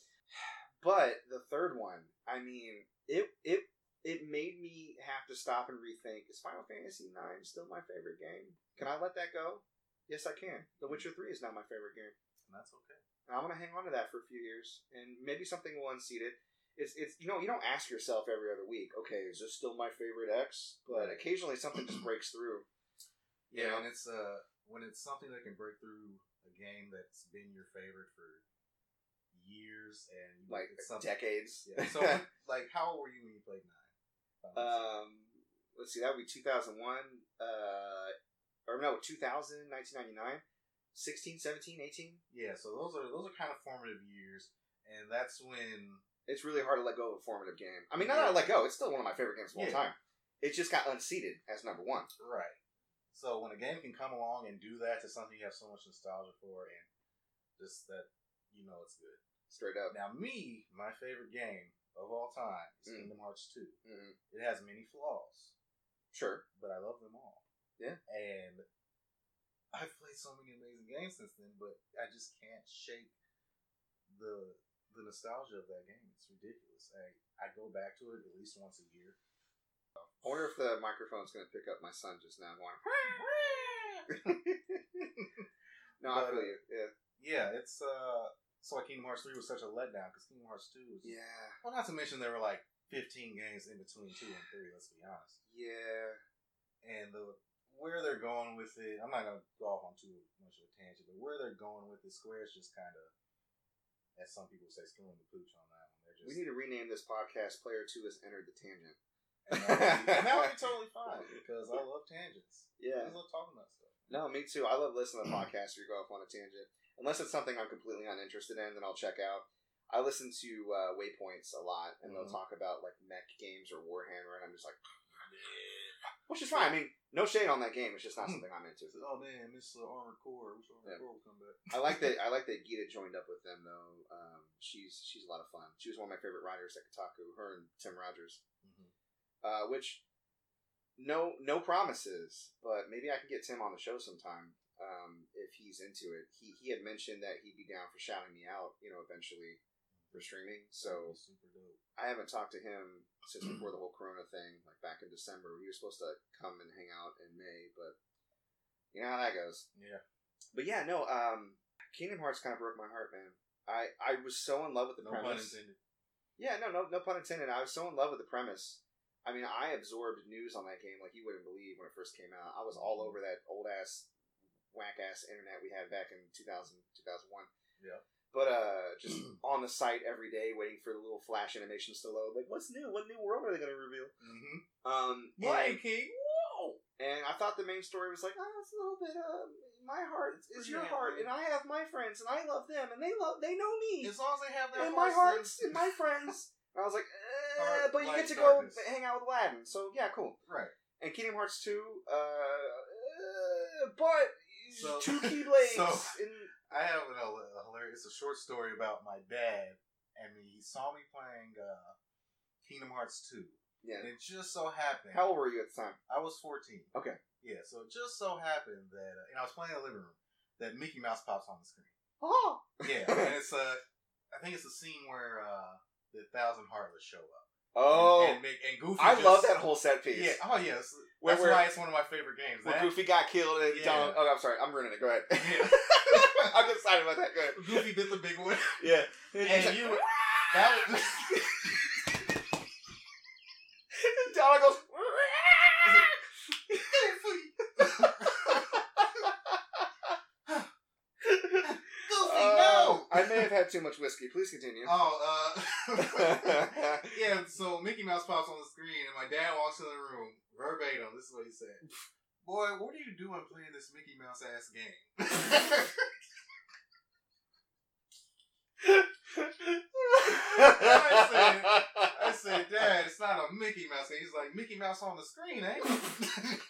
But the third one, I mean, it it it made me have to stop and rethink: Is Final Fantasy IX still my favorite game? Can I let that go? Yes, I can. The Witcher Three is now my favorite game. And that's okay. And I'm gonna hang on to that for a few years, and maybe something will unseat it. It's it's you know you don't ask yourself every other week, okay, is this still my favorite X? But occasionally something just breaks through. Yeah, Yeah. and it's uh when it's something that can break through a game that's been your favorite for years and Like decades. Yeah. So like, how old were you when you played nine? Um, let's see, that would be 2001, uh, or no, 2000, 1999, 16, 17, 18. yeah. So those are those are kind of formative years, and that's when It's really hard to let go of a formative game. I mean, not that I let go, it's still one of my favorite games of all Yeah. time. It just got unseated as number one. right. So when a game can come along and do that to something you have so much nostalgia for, and just that you know it's good. Straight up. Now, me, my favorite game of all time is Mm. Kingdom Hearts Two. Mhm. It has many flaws. Sure. but I love them all. Yeah. And I've played so many amazing games since then, but I just can't shake the the nostalgia of that game. It's ridiculous. I, I go back to it at least once a year. I wonder if the microphone's going to pick up my son just now going. no, I But, feel uh, you. Yeah. Yeah, it's uh so like Kingdom Hearts 3 was such a letdown because Kingdom Hearts 2 was Yeah. well not to mention there were like 15 games in between 2 and 3, let's be honest. Yeah. And the where they're going with it, I'm not gonna go off on too much of a tangent, but where they're going with it, Square's just kind of, as some people say, screwing the pooch on that one. They're just We need to rename this podcast Player 2 has entered the tangent. and that would be, and that would be totally fine because I love tangents. Yeah. I love talking about stuff. No, me too. I love listening to podcasts where you go off on a tangent. Unless it's something I'm completely uninterested in, then I'll check out. I listen to uh, Waypoints a lot, and they'll Mhm. talk about like mech games or Warhammer, and I'm just like, which is fine. I mean, no shade on that game. It's just not Hmm. something I'm into. Oh man, Miss uh, Armored Core. Wish Armored Yeah. Core would come back. I like that. I like that Gita joined up with them though. Um, she's she's a lot of fun. She was one of my favorite writers at Kotaku. Her and Tim Rogers. Mhm. Uh, which no no promises, but maybe I can get Tim on the show sometime um, if he's into it. He he had mentioned that he'd be down for shouting me out, you know, eventually for streaming. So. I haven't talked to him since before the whole Corona thing, like back in December. He was supposed to come and hang out in May, but you know how that goes. Yeah. But yeah, no. Um, Kingdom Hearts kind of broke my heart, man. I I was so in love with the No pun premise. intended. Yeah, no, no, no pun intended. I was so in love with the premise. I mean, I absorbed news on that game like you wouldn't believe when it first came out. I was all over that old ass, whack ass internet we had back in 2000, 2001. Yeah. But uh, just on the site every day, waiting for the little flash animations to load. Like, what's new? What new world are they going to reveal? Mm-hmm. Um, Lion and, King. Whoa. and I thought the main story was like, oh, it's a little bit. Uh, my heart is your heart, and I have my friends, and I love them, and they love, they know me As long as they have their and my hearts, hearts and my friends. And I was like, eh, Heart but you get to go darkness. hang out with Aladdin, so yeah, cool. right. and Kingdom Hearts two. Uh, uh, but So- two keyblades. so- in, I have a, a hilarious, a short story about my dad, and he saw me playing uh, Kingdom Hearts 2. yeah. And it just so happened. How old were you at the time? I was 14. Okay. Yeah, so it just so happened that, uh, and I was playing in the living room, that Mickey Mouse pops on the screen. Oh, Yeah, and it's uh, I think it's a scene where uh, the Thousand Heartless show up. oh. and, and, and Goofy. I just- love that whole set piece. Yeah. Oh yes. Where- That's where- why it's one of my favorite games. Where That- Goofy got killed and Yeah. Donald. Oh, I'm sorry. I'm ruining it. Go ahead. Yeah. I'm excited about that. Go ahead. Goofy bit the big one. Yeah. And you, that was. Donald goes. Goofy, Uh, no. I may have had too much whiskey. Please continue. Oh, uh, yeah. So Mickey Mouse pops on the screen, and my dad walks in the room verbatim. This is what he said: "Boy, what are you doing playing this Mickey Mouse ass game?" I said, I said, "Dad, it's not a Mickey Mouse game." He's like, "Mickey Mouse on the screen, ain't it?"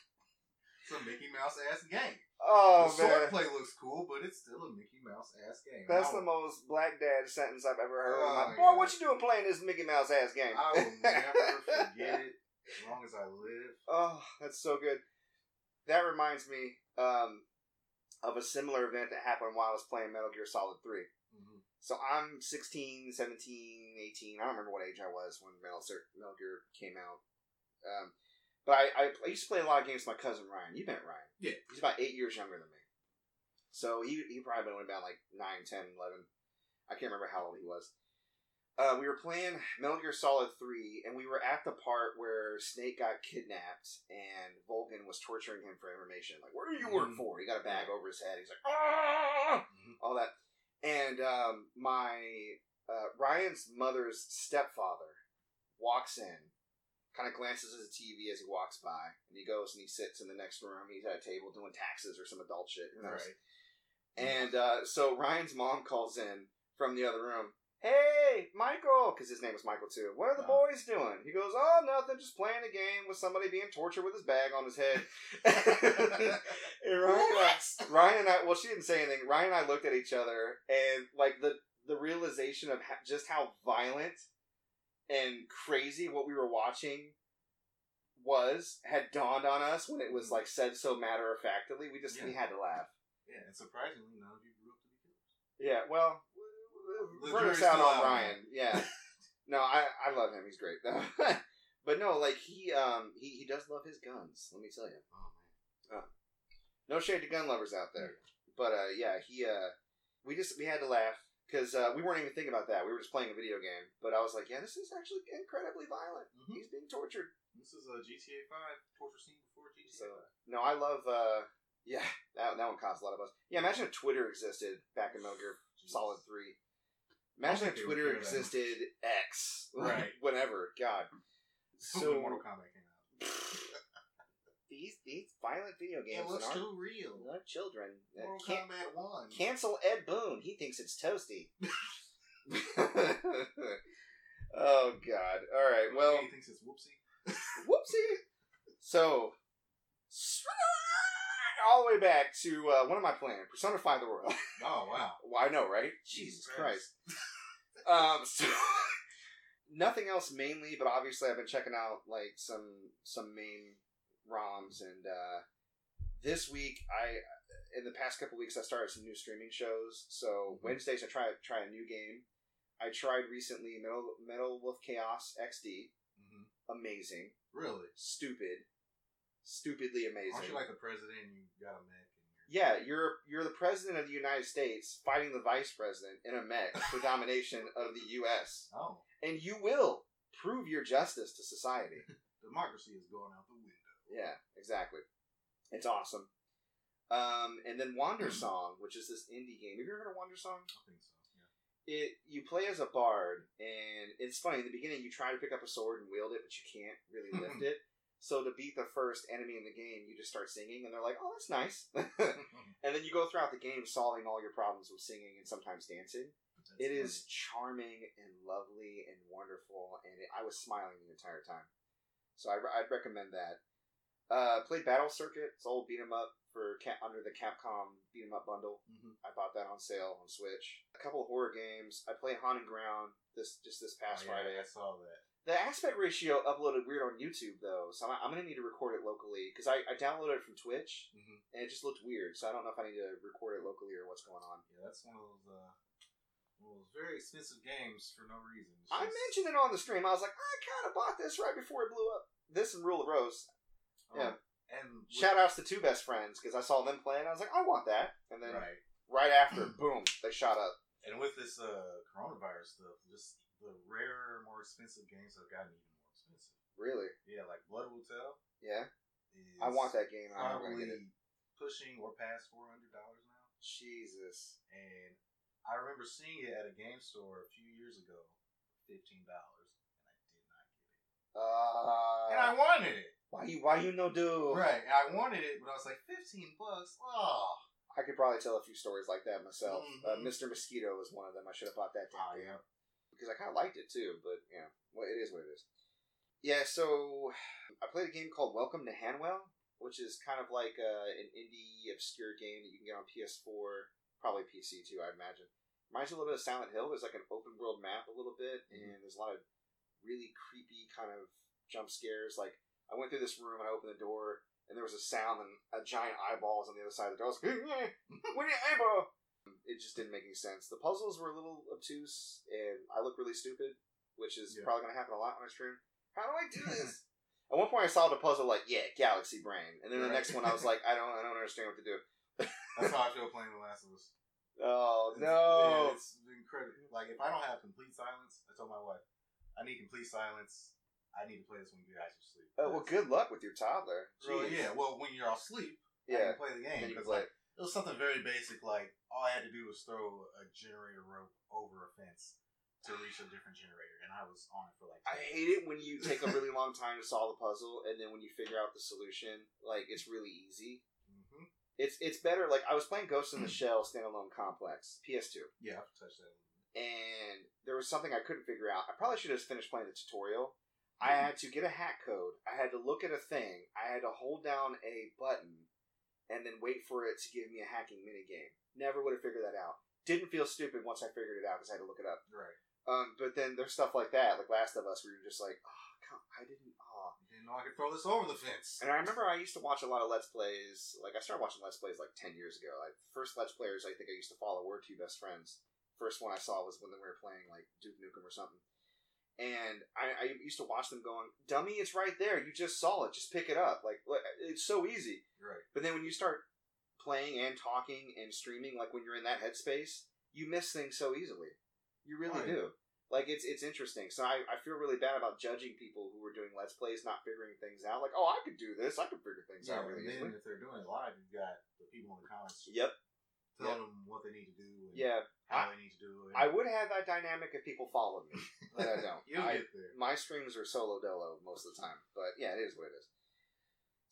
it's a Mickey Mouse ass game. oh the man, swordplay looks cool, but it's still a Mickey Mouse ass game. that's I the will, most black dad sentence I've ever heard. Oh, like. Boy, what you doing playing this Mickey Mouse ass game? I will never forget it as long as I live. Oh, that's so good. That reminds me um, of a similar event that happened while I was playing Metal Gear Solid 3. Mhm. So I'm 16, 17, 18. I don't remember what age I was when Metal, Gear- Metal Gear came out. Um, but I, I, I used to play a lot of games with my cousin Ryan. You met Ryan. Yeah. He's about eight years younger than me. So he, he probably been about like 9, 10, 11. I can't remember how old he was. Uh, we were playing Metal Gear Solid 3, and we were at the part where Snake got kidnapped, and Volgin was torturing him for information. Like, what do you work Mhm. for? He got a bag over his head. He's like, ah! Mhm. All that. And um, my uh, Ryan's mother's stepfather walks in, kind of glances at the TV as he walks by, and he goes and he sits in the next room. He's at a table doing taxes or some adult shit. Who knows? Right. And uh, so Ryan's mom calls in from the other room. Hey, Michael, because his name was Michael too. What are the Oh. boys doing? He goes, Oh, nothing, just playing a game with somebody being tortured with his bag on his head. and Ryan, and I, Ryan and I, well, she didn't say anything. Ryan and I looked at each other, and like the the realization of ha- just how violent and crazy what we were watching was had dawned on us when it was like said so matter of factly. We just we Yeah. had to laugh. Yeah, and surprisingly, none of you grew up to be killers. Yeah, well, The verdict out still on out, Ryan. Yeah, no, I I love him. He's great. but no, like he um he he does love his guns. Let me tell you. Oh man. No shade to gun lovers out there, but uh yeah, he uh we just we had to laugh because uh, we weren't even thinking about that. We were just playing a video game. But I was like, yeah, this is actually incredibly violent. Mhm. He's being tortured. This is a GTA Five torture scene before GTA So no, I love. uh Yeah, that that one caused a lot of us. Yeah, imagine if Twitter existed back in Metal Gear Solid Three. Imagine if think they would Twitter care that much. existed X, Right. Whatever. God. So So Mortal Kombat came out. these violent video games It looks and too real. our children uh, can't Kombat One. cancel Ed Boon. He thinks it's toasty. oh God! All right. Well, he thinks it's whoopsie. whoopsie. So, all the way back to uh, am I playing? Persona Five: The World. Oh wow. well, I know, right? Jesus Christ. um. So, nothing else mainly, but obviously I've been checking out like some some MAME ROMs and uh, this week I in the past couple weeks I started some new streaming shows. So Mhm. Wednesdays I try try a new game. I tried recently Metal Metal Wolf Chaos XD. hmm Amazing, Really? stupid, stupidly amazing. Aren't you like the president? and You got a mech. You're... yeah, you're you're the president of the United States fighting the vice president in a mech for domination of the U.S. Oh, and you will prove your justice to society. democracy is going out. Yeah, exactly. It's awesome. Um, and then Wander Song, which is this indie game. Have you ever heard of Wandersong? I think so. Yeah. It you play as a bard, and it's funny. In the beginning, you try to pick up a sword and wield it, but you can't really lift it. So to beat the first enemy in the game, you just start singing, and they're like, "Oh, that's nice." and then you go throughout the game solving all your problems with singing and sometimes dancing. That's It funny. is charming and lovely and wonderful, and it, I was smiling the entire time. So I, would recommend that. Uh, played Battle Circuit. It's old beat 'em up for Cap- under the Capcom beat 'em up bundle. Mhm. I bought that on sale on Switch. A couple of horror games. I played Haunting Ground this just this past Oh, yeah, Friday. I saw that. The aspect ratio uploaded weird on YouTube though, so I'm, I'm gonna need to record it locally because I, I downloaded it from Twitch hmm and it just looked weird. So I don't know if I need to record it locally or what's going on. Yeah, that's one of those uh, one of those very expensive games for no reason. It's I mentioned it on the stream. I was like, I kind of bought this right before it blew up. This and Rule of Rose. Um, yeah. and Shout outs to two best friends because I saw them playing. I was like, I want that. And then right, right. after, boom, they shot up. And with this uh, coronavirus stuff, just the rarer, more expensive games have gotten even more expensive. Really? Yeah, like Blood Will Tell. Yeah. I want that game. I'm not gonna Probably get it. pushing or past four hundred dollars now. Jesus. And I remember seeing it at a game store a few years ago, fifteen dollars, and I did not get it. Uh, And I wanted it. Why you why you no do? Right, and I wanted it, but I was like, fifteen bucks. Oh, I could probably tell a few stories like that myself. Uh, Mhm. Mr. Mosquito was one of them. I should have bought that damn game yeah. because I kind of liked it too. But yeah, well, it is what it is. Yeah, so I played a game called Welcome to Hanwell, which is kind of like uh, an indie obscure game that you can get on PS4, probably PC too, I imagine. Reminds you a little bit of Silent Hill. There's like an open world map a little bit, and there's a lot of really creepy kind of jump scares. Like I went through this room and I opened the door, and there was a sound and a giant eyeballs on the other side of the door. I was like, mm, "What are your eyeball?" It just didn't make any sense. The puzzles were a little obtuse, and I look really stupid, which is Yeah. probably going to happen a lot on I stream. How do I do this? At one point, I solved a puzzle like, yeah, galaxy brain, and then the Right. next one, I was like, I don't, I don't understand what to do. that's how I feel playing The Last of Us. Oh It's- no! yeah, it's incredible. Like if I don't have complete silence, I told my wife, I need complete silence. I need to play this when you guys are asleep. Oh well, good luck with your toddler. Well, Jeez. yeah. Well, when you're all asleep, I yeah. can play the game. Then you can 'cause, play. like, it was something very basic. Like all I had to do was throw a generator rope over a fence to reach a different generator, and I was on it for like. I hate it when you take a really long time to solve a puzzle, and then when you figure out the solution, like it's really easy. hmm It's it's better. Like I was playing Ghost in the Shell standalone complex PS2, Yeah, I've touched that. and there was something I couldn't figure out. I probably should have finished playing the tutorial. I had to get a hack code. I had to look at a thing. I had to hold down a button, and then wait for it to give me a hacking minigame. Never would have figured that out. Didn't feel stupid once I figured it out because I had to look it up. Right. Um, but then there's stuff like that, like Last of Us, where you're just like, oh, come, I didn't. Oh. Didn't know I could throw this over the fence. And I remember I used to watch a lot of Let's Plays. Like I started watching Let's Plays like ten years ago. Like first Let's Players I think I used to follow were two best friends. First one I saw was when they were playing like Duke Nukem or something. And I, I used to watch them going, "Dummy, it's right there. You just saw it. Just pick it up. Like it's so easy." Right. But then when you start playing and talking and streaming, like when you're in that headspace, you miss things so easily. You really yeah. do. Like it's it's interesting. So I, I feel really bad about judging people who are doing let's plays not figuring things out. Like, oh, I could do this. I could figure things Yeah, out really and then easily. if they're doing it live, you've got the people in the comments Yep. Telling them what they need to do and Yeah. how they need to do it. I would have that dynamic if people followed me, but I don't. You'll I- get there. my streams are solo dolo most of the time. But yeah, it is what it is.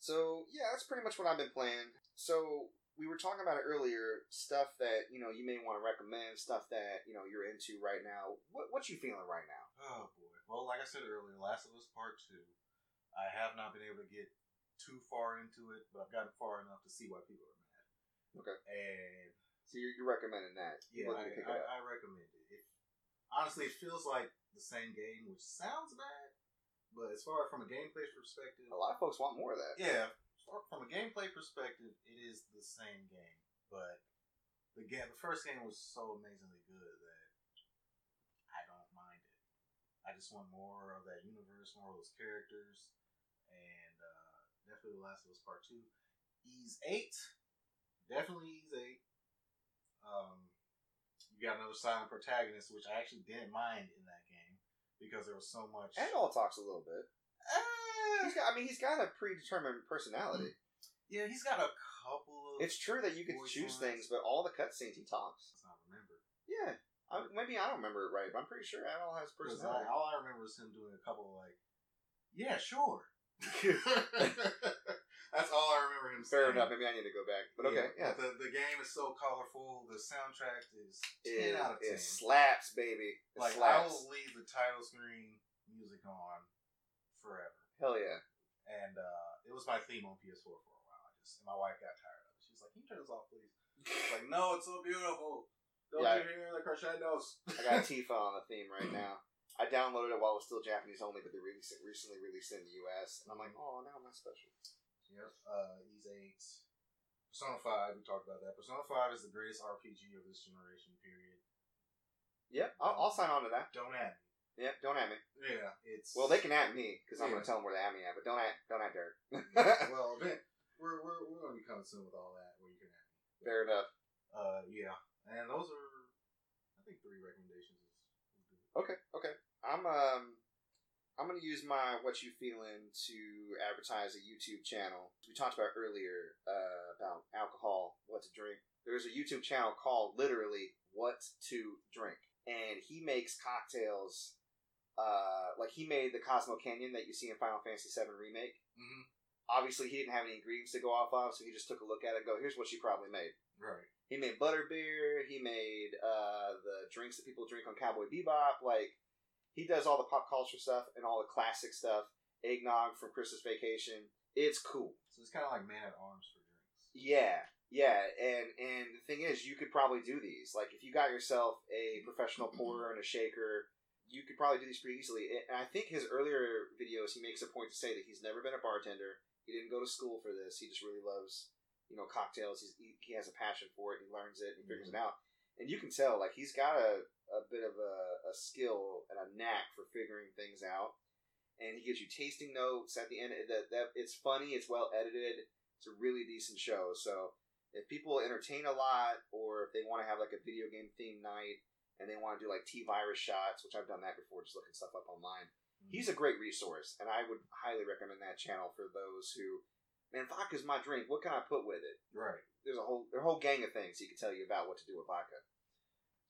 So yeah, that's pretty much what I've been playing. So we were talking about it earlier, stuff that you know you may want to recommend, stuff that you know you're into right now. What what you feeling right now? Oh boy. Well, like I said earlier, Last of Us Part Two. I have not been able to get too far into it, but I've gotten far enough to see why people are. Okay. And So you're, you're recommending that? yeah, I, need to pick I. I recommend it. It honestly it feels like the same game, which sounds bad, but as far from a gameplay perspective, A lot of folks want more of that. yeah, from a gameplay perspective, it is the same game. But the game, the first game was so amazingly good that I don't mind it. I just want more of that universe, more of those characters, and uh, definitely The Last of Us Part Two. Ys eight, definitely he's a. Um, you got another silent protagonist, which I actually didn't mind in that game because there was so much. And all talks a little bit. Eh, He's got, I mean, he's got a predetermined personality. yeah, he's got a couple of. It's true that you can choose lines. things, but all the cutscenes he talks. Let's not remember. Yeah, I, maybe I don't remember it right, but I'm pretty sure Adol has personality. I, all I remember is him doing a couple of like, yeah, sure. That's all I remember him saying. Fair enough. Maybe I need to go back. But okay, yeah. but The, the game is so colorful. The soundtrack is It, 10 out of 10. it slaps, baby. It like, I will leave the title screen music on forever. Hell yeah. And uh, it was was my theme on PS4 for a while. I just and my wife got tired of it. She was like, "Can you turn this off, please?" Like, "No, it's so beautiful. Don't Yeah. you hear the crescendos?" I got Tifa on the theme right now. I downloaded it while it was still Japanese only, but they recently released it in the US, and I'm like, oh, now I'm not special. Yep. Uh, Ys Eight. Persona Five. We talked about that. Persona Five is the greatest RPG of this generation. Period. Yeah, I'll, I'll sign on to that. Don't at me. Yep. don't at me. Yeah, it's Well, they can at me because I'm Yeah. gonna tell them where they at me at, but don't at don't at Derek. well, then we're we're we're gonna be coming soon with all that where you can at me. Fair enough. Uh, yeah, and those are I think three recommendations. Okay, okay. I'm um I'm gonna use my what you feeling to advertise a YouTube channel. We talked about earlier uh, about alcohol, what to drink. There's a YouTube channel called literally What to Drink, and he makes cocktails. Uh, like he made the Cosmo Canyon that you see in Final Fantasy VII remake. Mhm. Obviously, he didn't have any ingredients to go off of, so he just took a look at it. and Go, here's what she probably made. Right. He made butterbeer. He made uh, the drinks that people drink on Cowboy Bebop. Like he does all the pop culture stuff and all the classic stuff. Eggnog from Christmas Vacation. It's cool. So it's kind of like Man at Arms for drinks. Yeah, yeah. And and the thing is, you could probably do these. Like if you got yourself a professional pourer and a shaker, you could probably do these pretty easily. And I think his earlier videos, he makes a point to say that he's never been a bartender. He didn't go to school for this. He just really loves, you know, cocktails. He's, he, he has a passion for it. He learns it. And he figures mm-hmm. it out. And you can tell, like, he's got a, a bit of a, a skill and a knack for figuring things out. And he gives you tasting notes at the end. That, that It's funny. It's well edited. It's a really decent show. So if people entertain a lot or if they want to have, like, a video game themed night and they want to do, like, T-virus shots, which I've done that before, just looking stuff up online mm-hmm. he's a great resource, and I would highly recommend that channel for those who, man, vodka's my drink. What can I put with it? right. There's a whole, there's a whole gang of things he can tell you about what to do with vodka.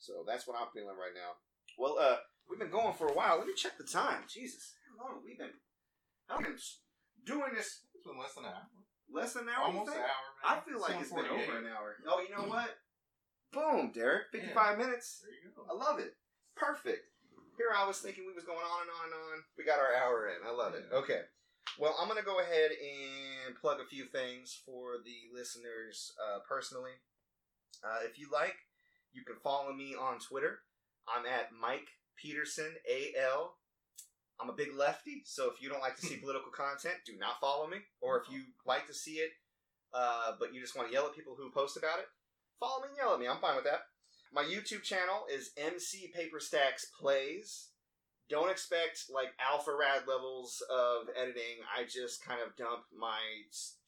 So that's what I'm feeling right now. Well, uh, we've been going for a while. Let me check the time. Jesus, how long have we been? I've been doing this It's been less than an hour. less than an hour. Almost an hour. Man. I feel like it's been over an hour. Oh, you know what? Boom, Derek. 55 minutes. There you go. I love it. Perfect. Here I was thinking we was going on and on and on. We got our hour in. I love it. Okay. Well, I'm gonna go ahead and plug a few things for the listeners uh, personally. Uh, if you like, you can follow me on Twitter. I'm at Mike Peterson AL. I'm a big lefty, so if you don't like to see political content, do not follow me. Or if you like to see it, uh, but you just want to yell at people who post about it, follow me and yell at me. I'm fine with that. My YouTube channel is MC Paper Stacks Plays. Don't expect like Alpharad levels of editing. I just kind of dump my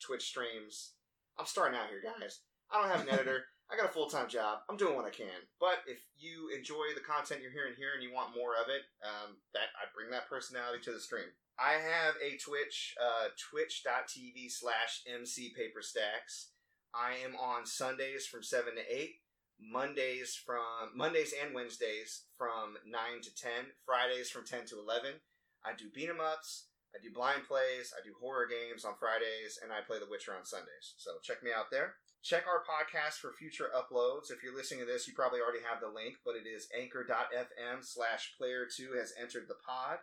Twitch streams. I'm starting out here, guys. I don't have an editor. I got a full time job. I'm doing what I can. But if you enjoy the content you're hearing here and you want more of it, um, that I bring that personality to the stream. I have a Twitch, uh, twitch.tv slash MC Paper Stacks. I am on Sundays from 7 to 8. Mondays from Mondays and Wednesdays from nine to ten, Fridays from ten to eleven. I do beat 'em ups, I do blind plays, I do horror games on Fridays, and I play The Witcher on Sundays. So check me out there. Check our podcast for future uploads. If you're listening to this, you probably already have the link, but it is anchor.fm slash player two has entered the pod.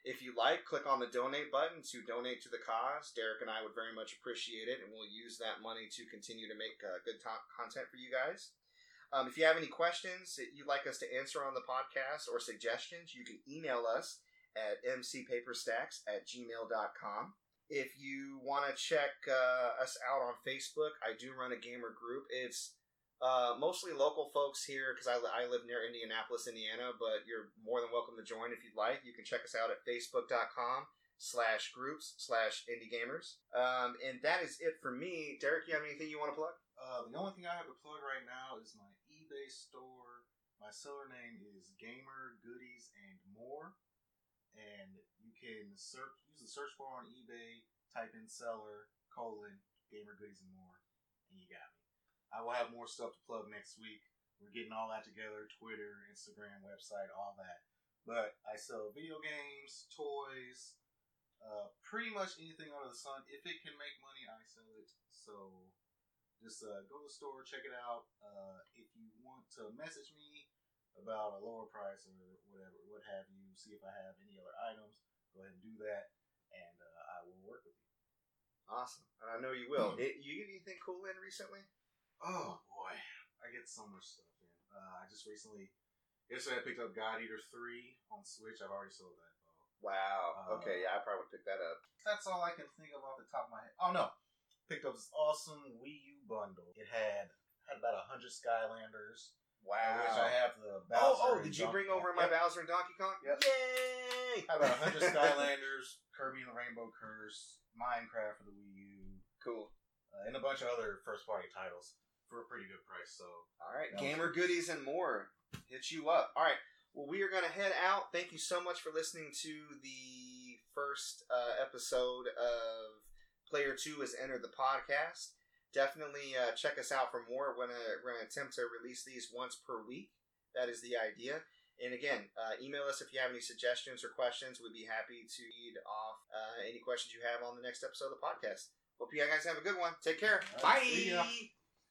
If you like, click on the donate button to donate to the cause. Derek and I would very much appreciate it, and we'll use that money to continue to make uh, good to- content for you guys. Um, if you have any questions that you'd like us to answer on the podcast or suggestions, you can email us at mcpaperstacks at gmail.com. If you want to check uh, us out on Facebook, I do run a gamer group. It's uh, mostly local folks here because I, I live near Indianapolis, Indiana, but you're more than welcome to join if you'd like. You can check us out at facebook.com slash groups slash indie gamers. Um, and that is it for me. Derek, you have anything you want to plug? Uh, the only thing I have to plug right now is my eBay store. My seller name is Gamer Goodies and More, and can search use the search bar on eBay. Type in seller colon Gamer Goodies and More, and you got me. I will have more stuff to plug next week. We're getting all that together: Twitter, Instagram, website, all that. But I sell video games, toys, uh, pretty much anything under the sun. If it can make money, I sell it. So just uh, go to the store, check it out. Uh, if you want to message me about a lower price or whatever, what have you, see if I have any other items, go ahead and do that, and uh, I will work with you. Awesome, and I know you will. Hmm. It, you get anything cool in recently? Oh boy, I get so much stuff in. Uh, I just recently, yesterday I picked up God Eater three on Switch. I've already sold that though. Wow. Uh, okay, yeah, I probably would pick that up. That's all I can think of off the top of my head. Oh no, picked up this awesome Wii U bundle. It had had about a hundred Skylanders. Wow. I have the Bowser. oh, oh, did you Donkey bring over my Yep. Bowser and Donkey Kong? Yep. Yay! I have about a hundred Skylanders, Kirby and the Rainbow Curse, Minecraft for the Wii U, cool. uh, and a bunch of other first party titles for a pretty good price. So All right, gamer good. goodies and more. Hit you up. All right. Well, we are going to head out. Thank you so much for listening to the first uh, episode of Player Two has entered the podcast. Definitely uh, check us out for more. We're gonna we're gonna attempt to release these once per week. That is the idea. And again, uh, email us if you have any suggestions or questions. We'd be happy to read off uh, any questions you have on the next episode of the podcast. Hope you guys have a good one. Take care. Right. Bye.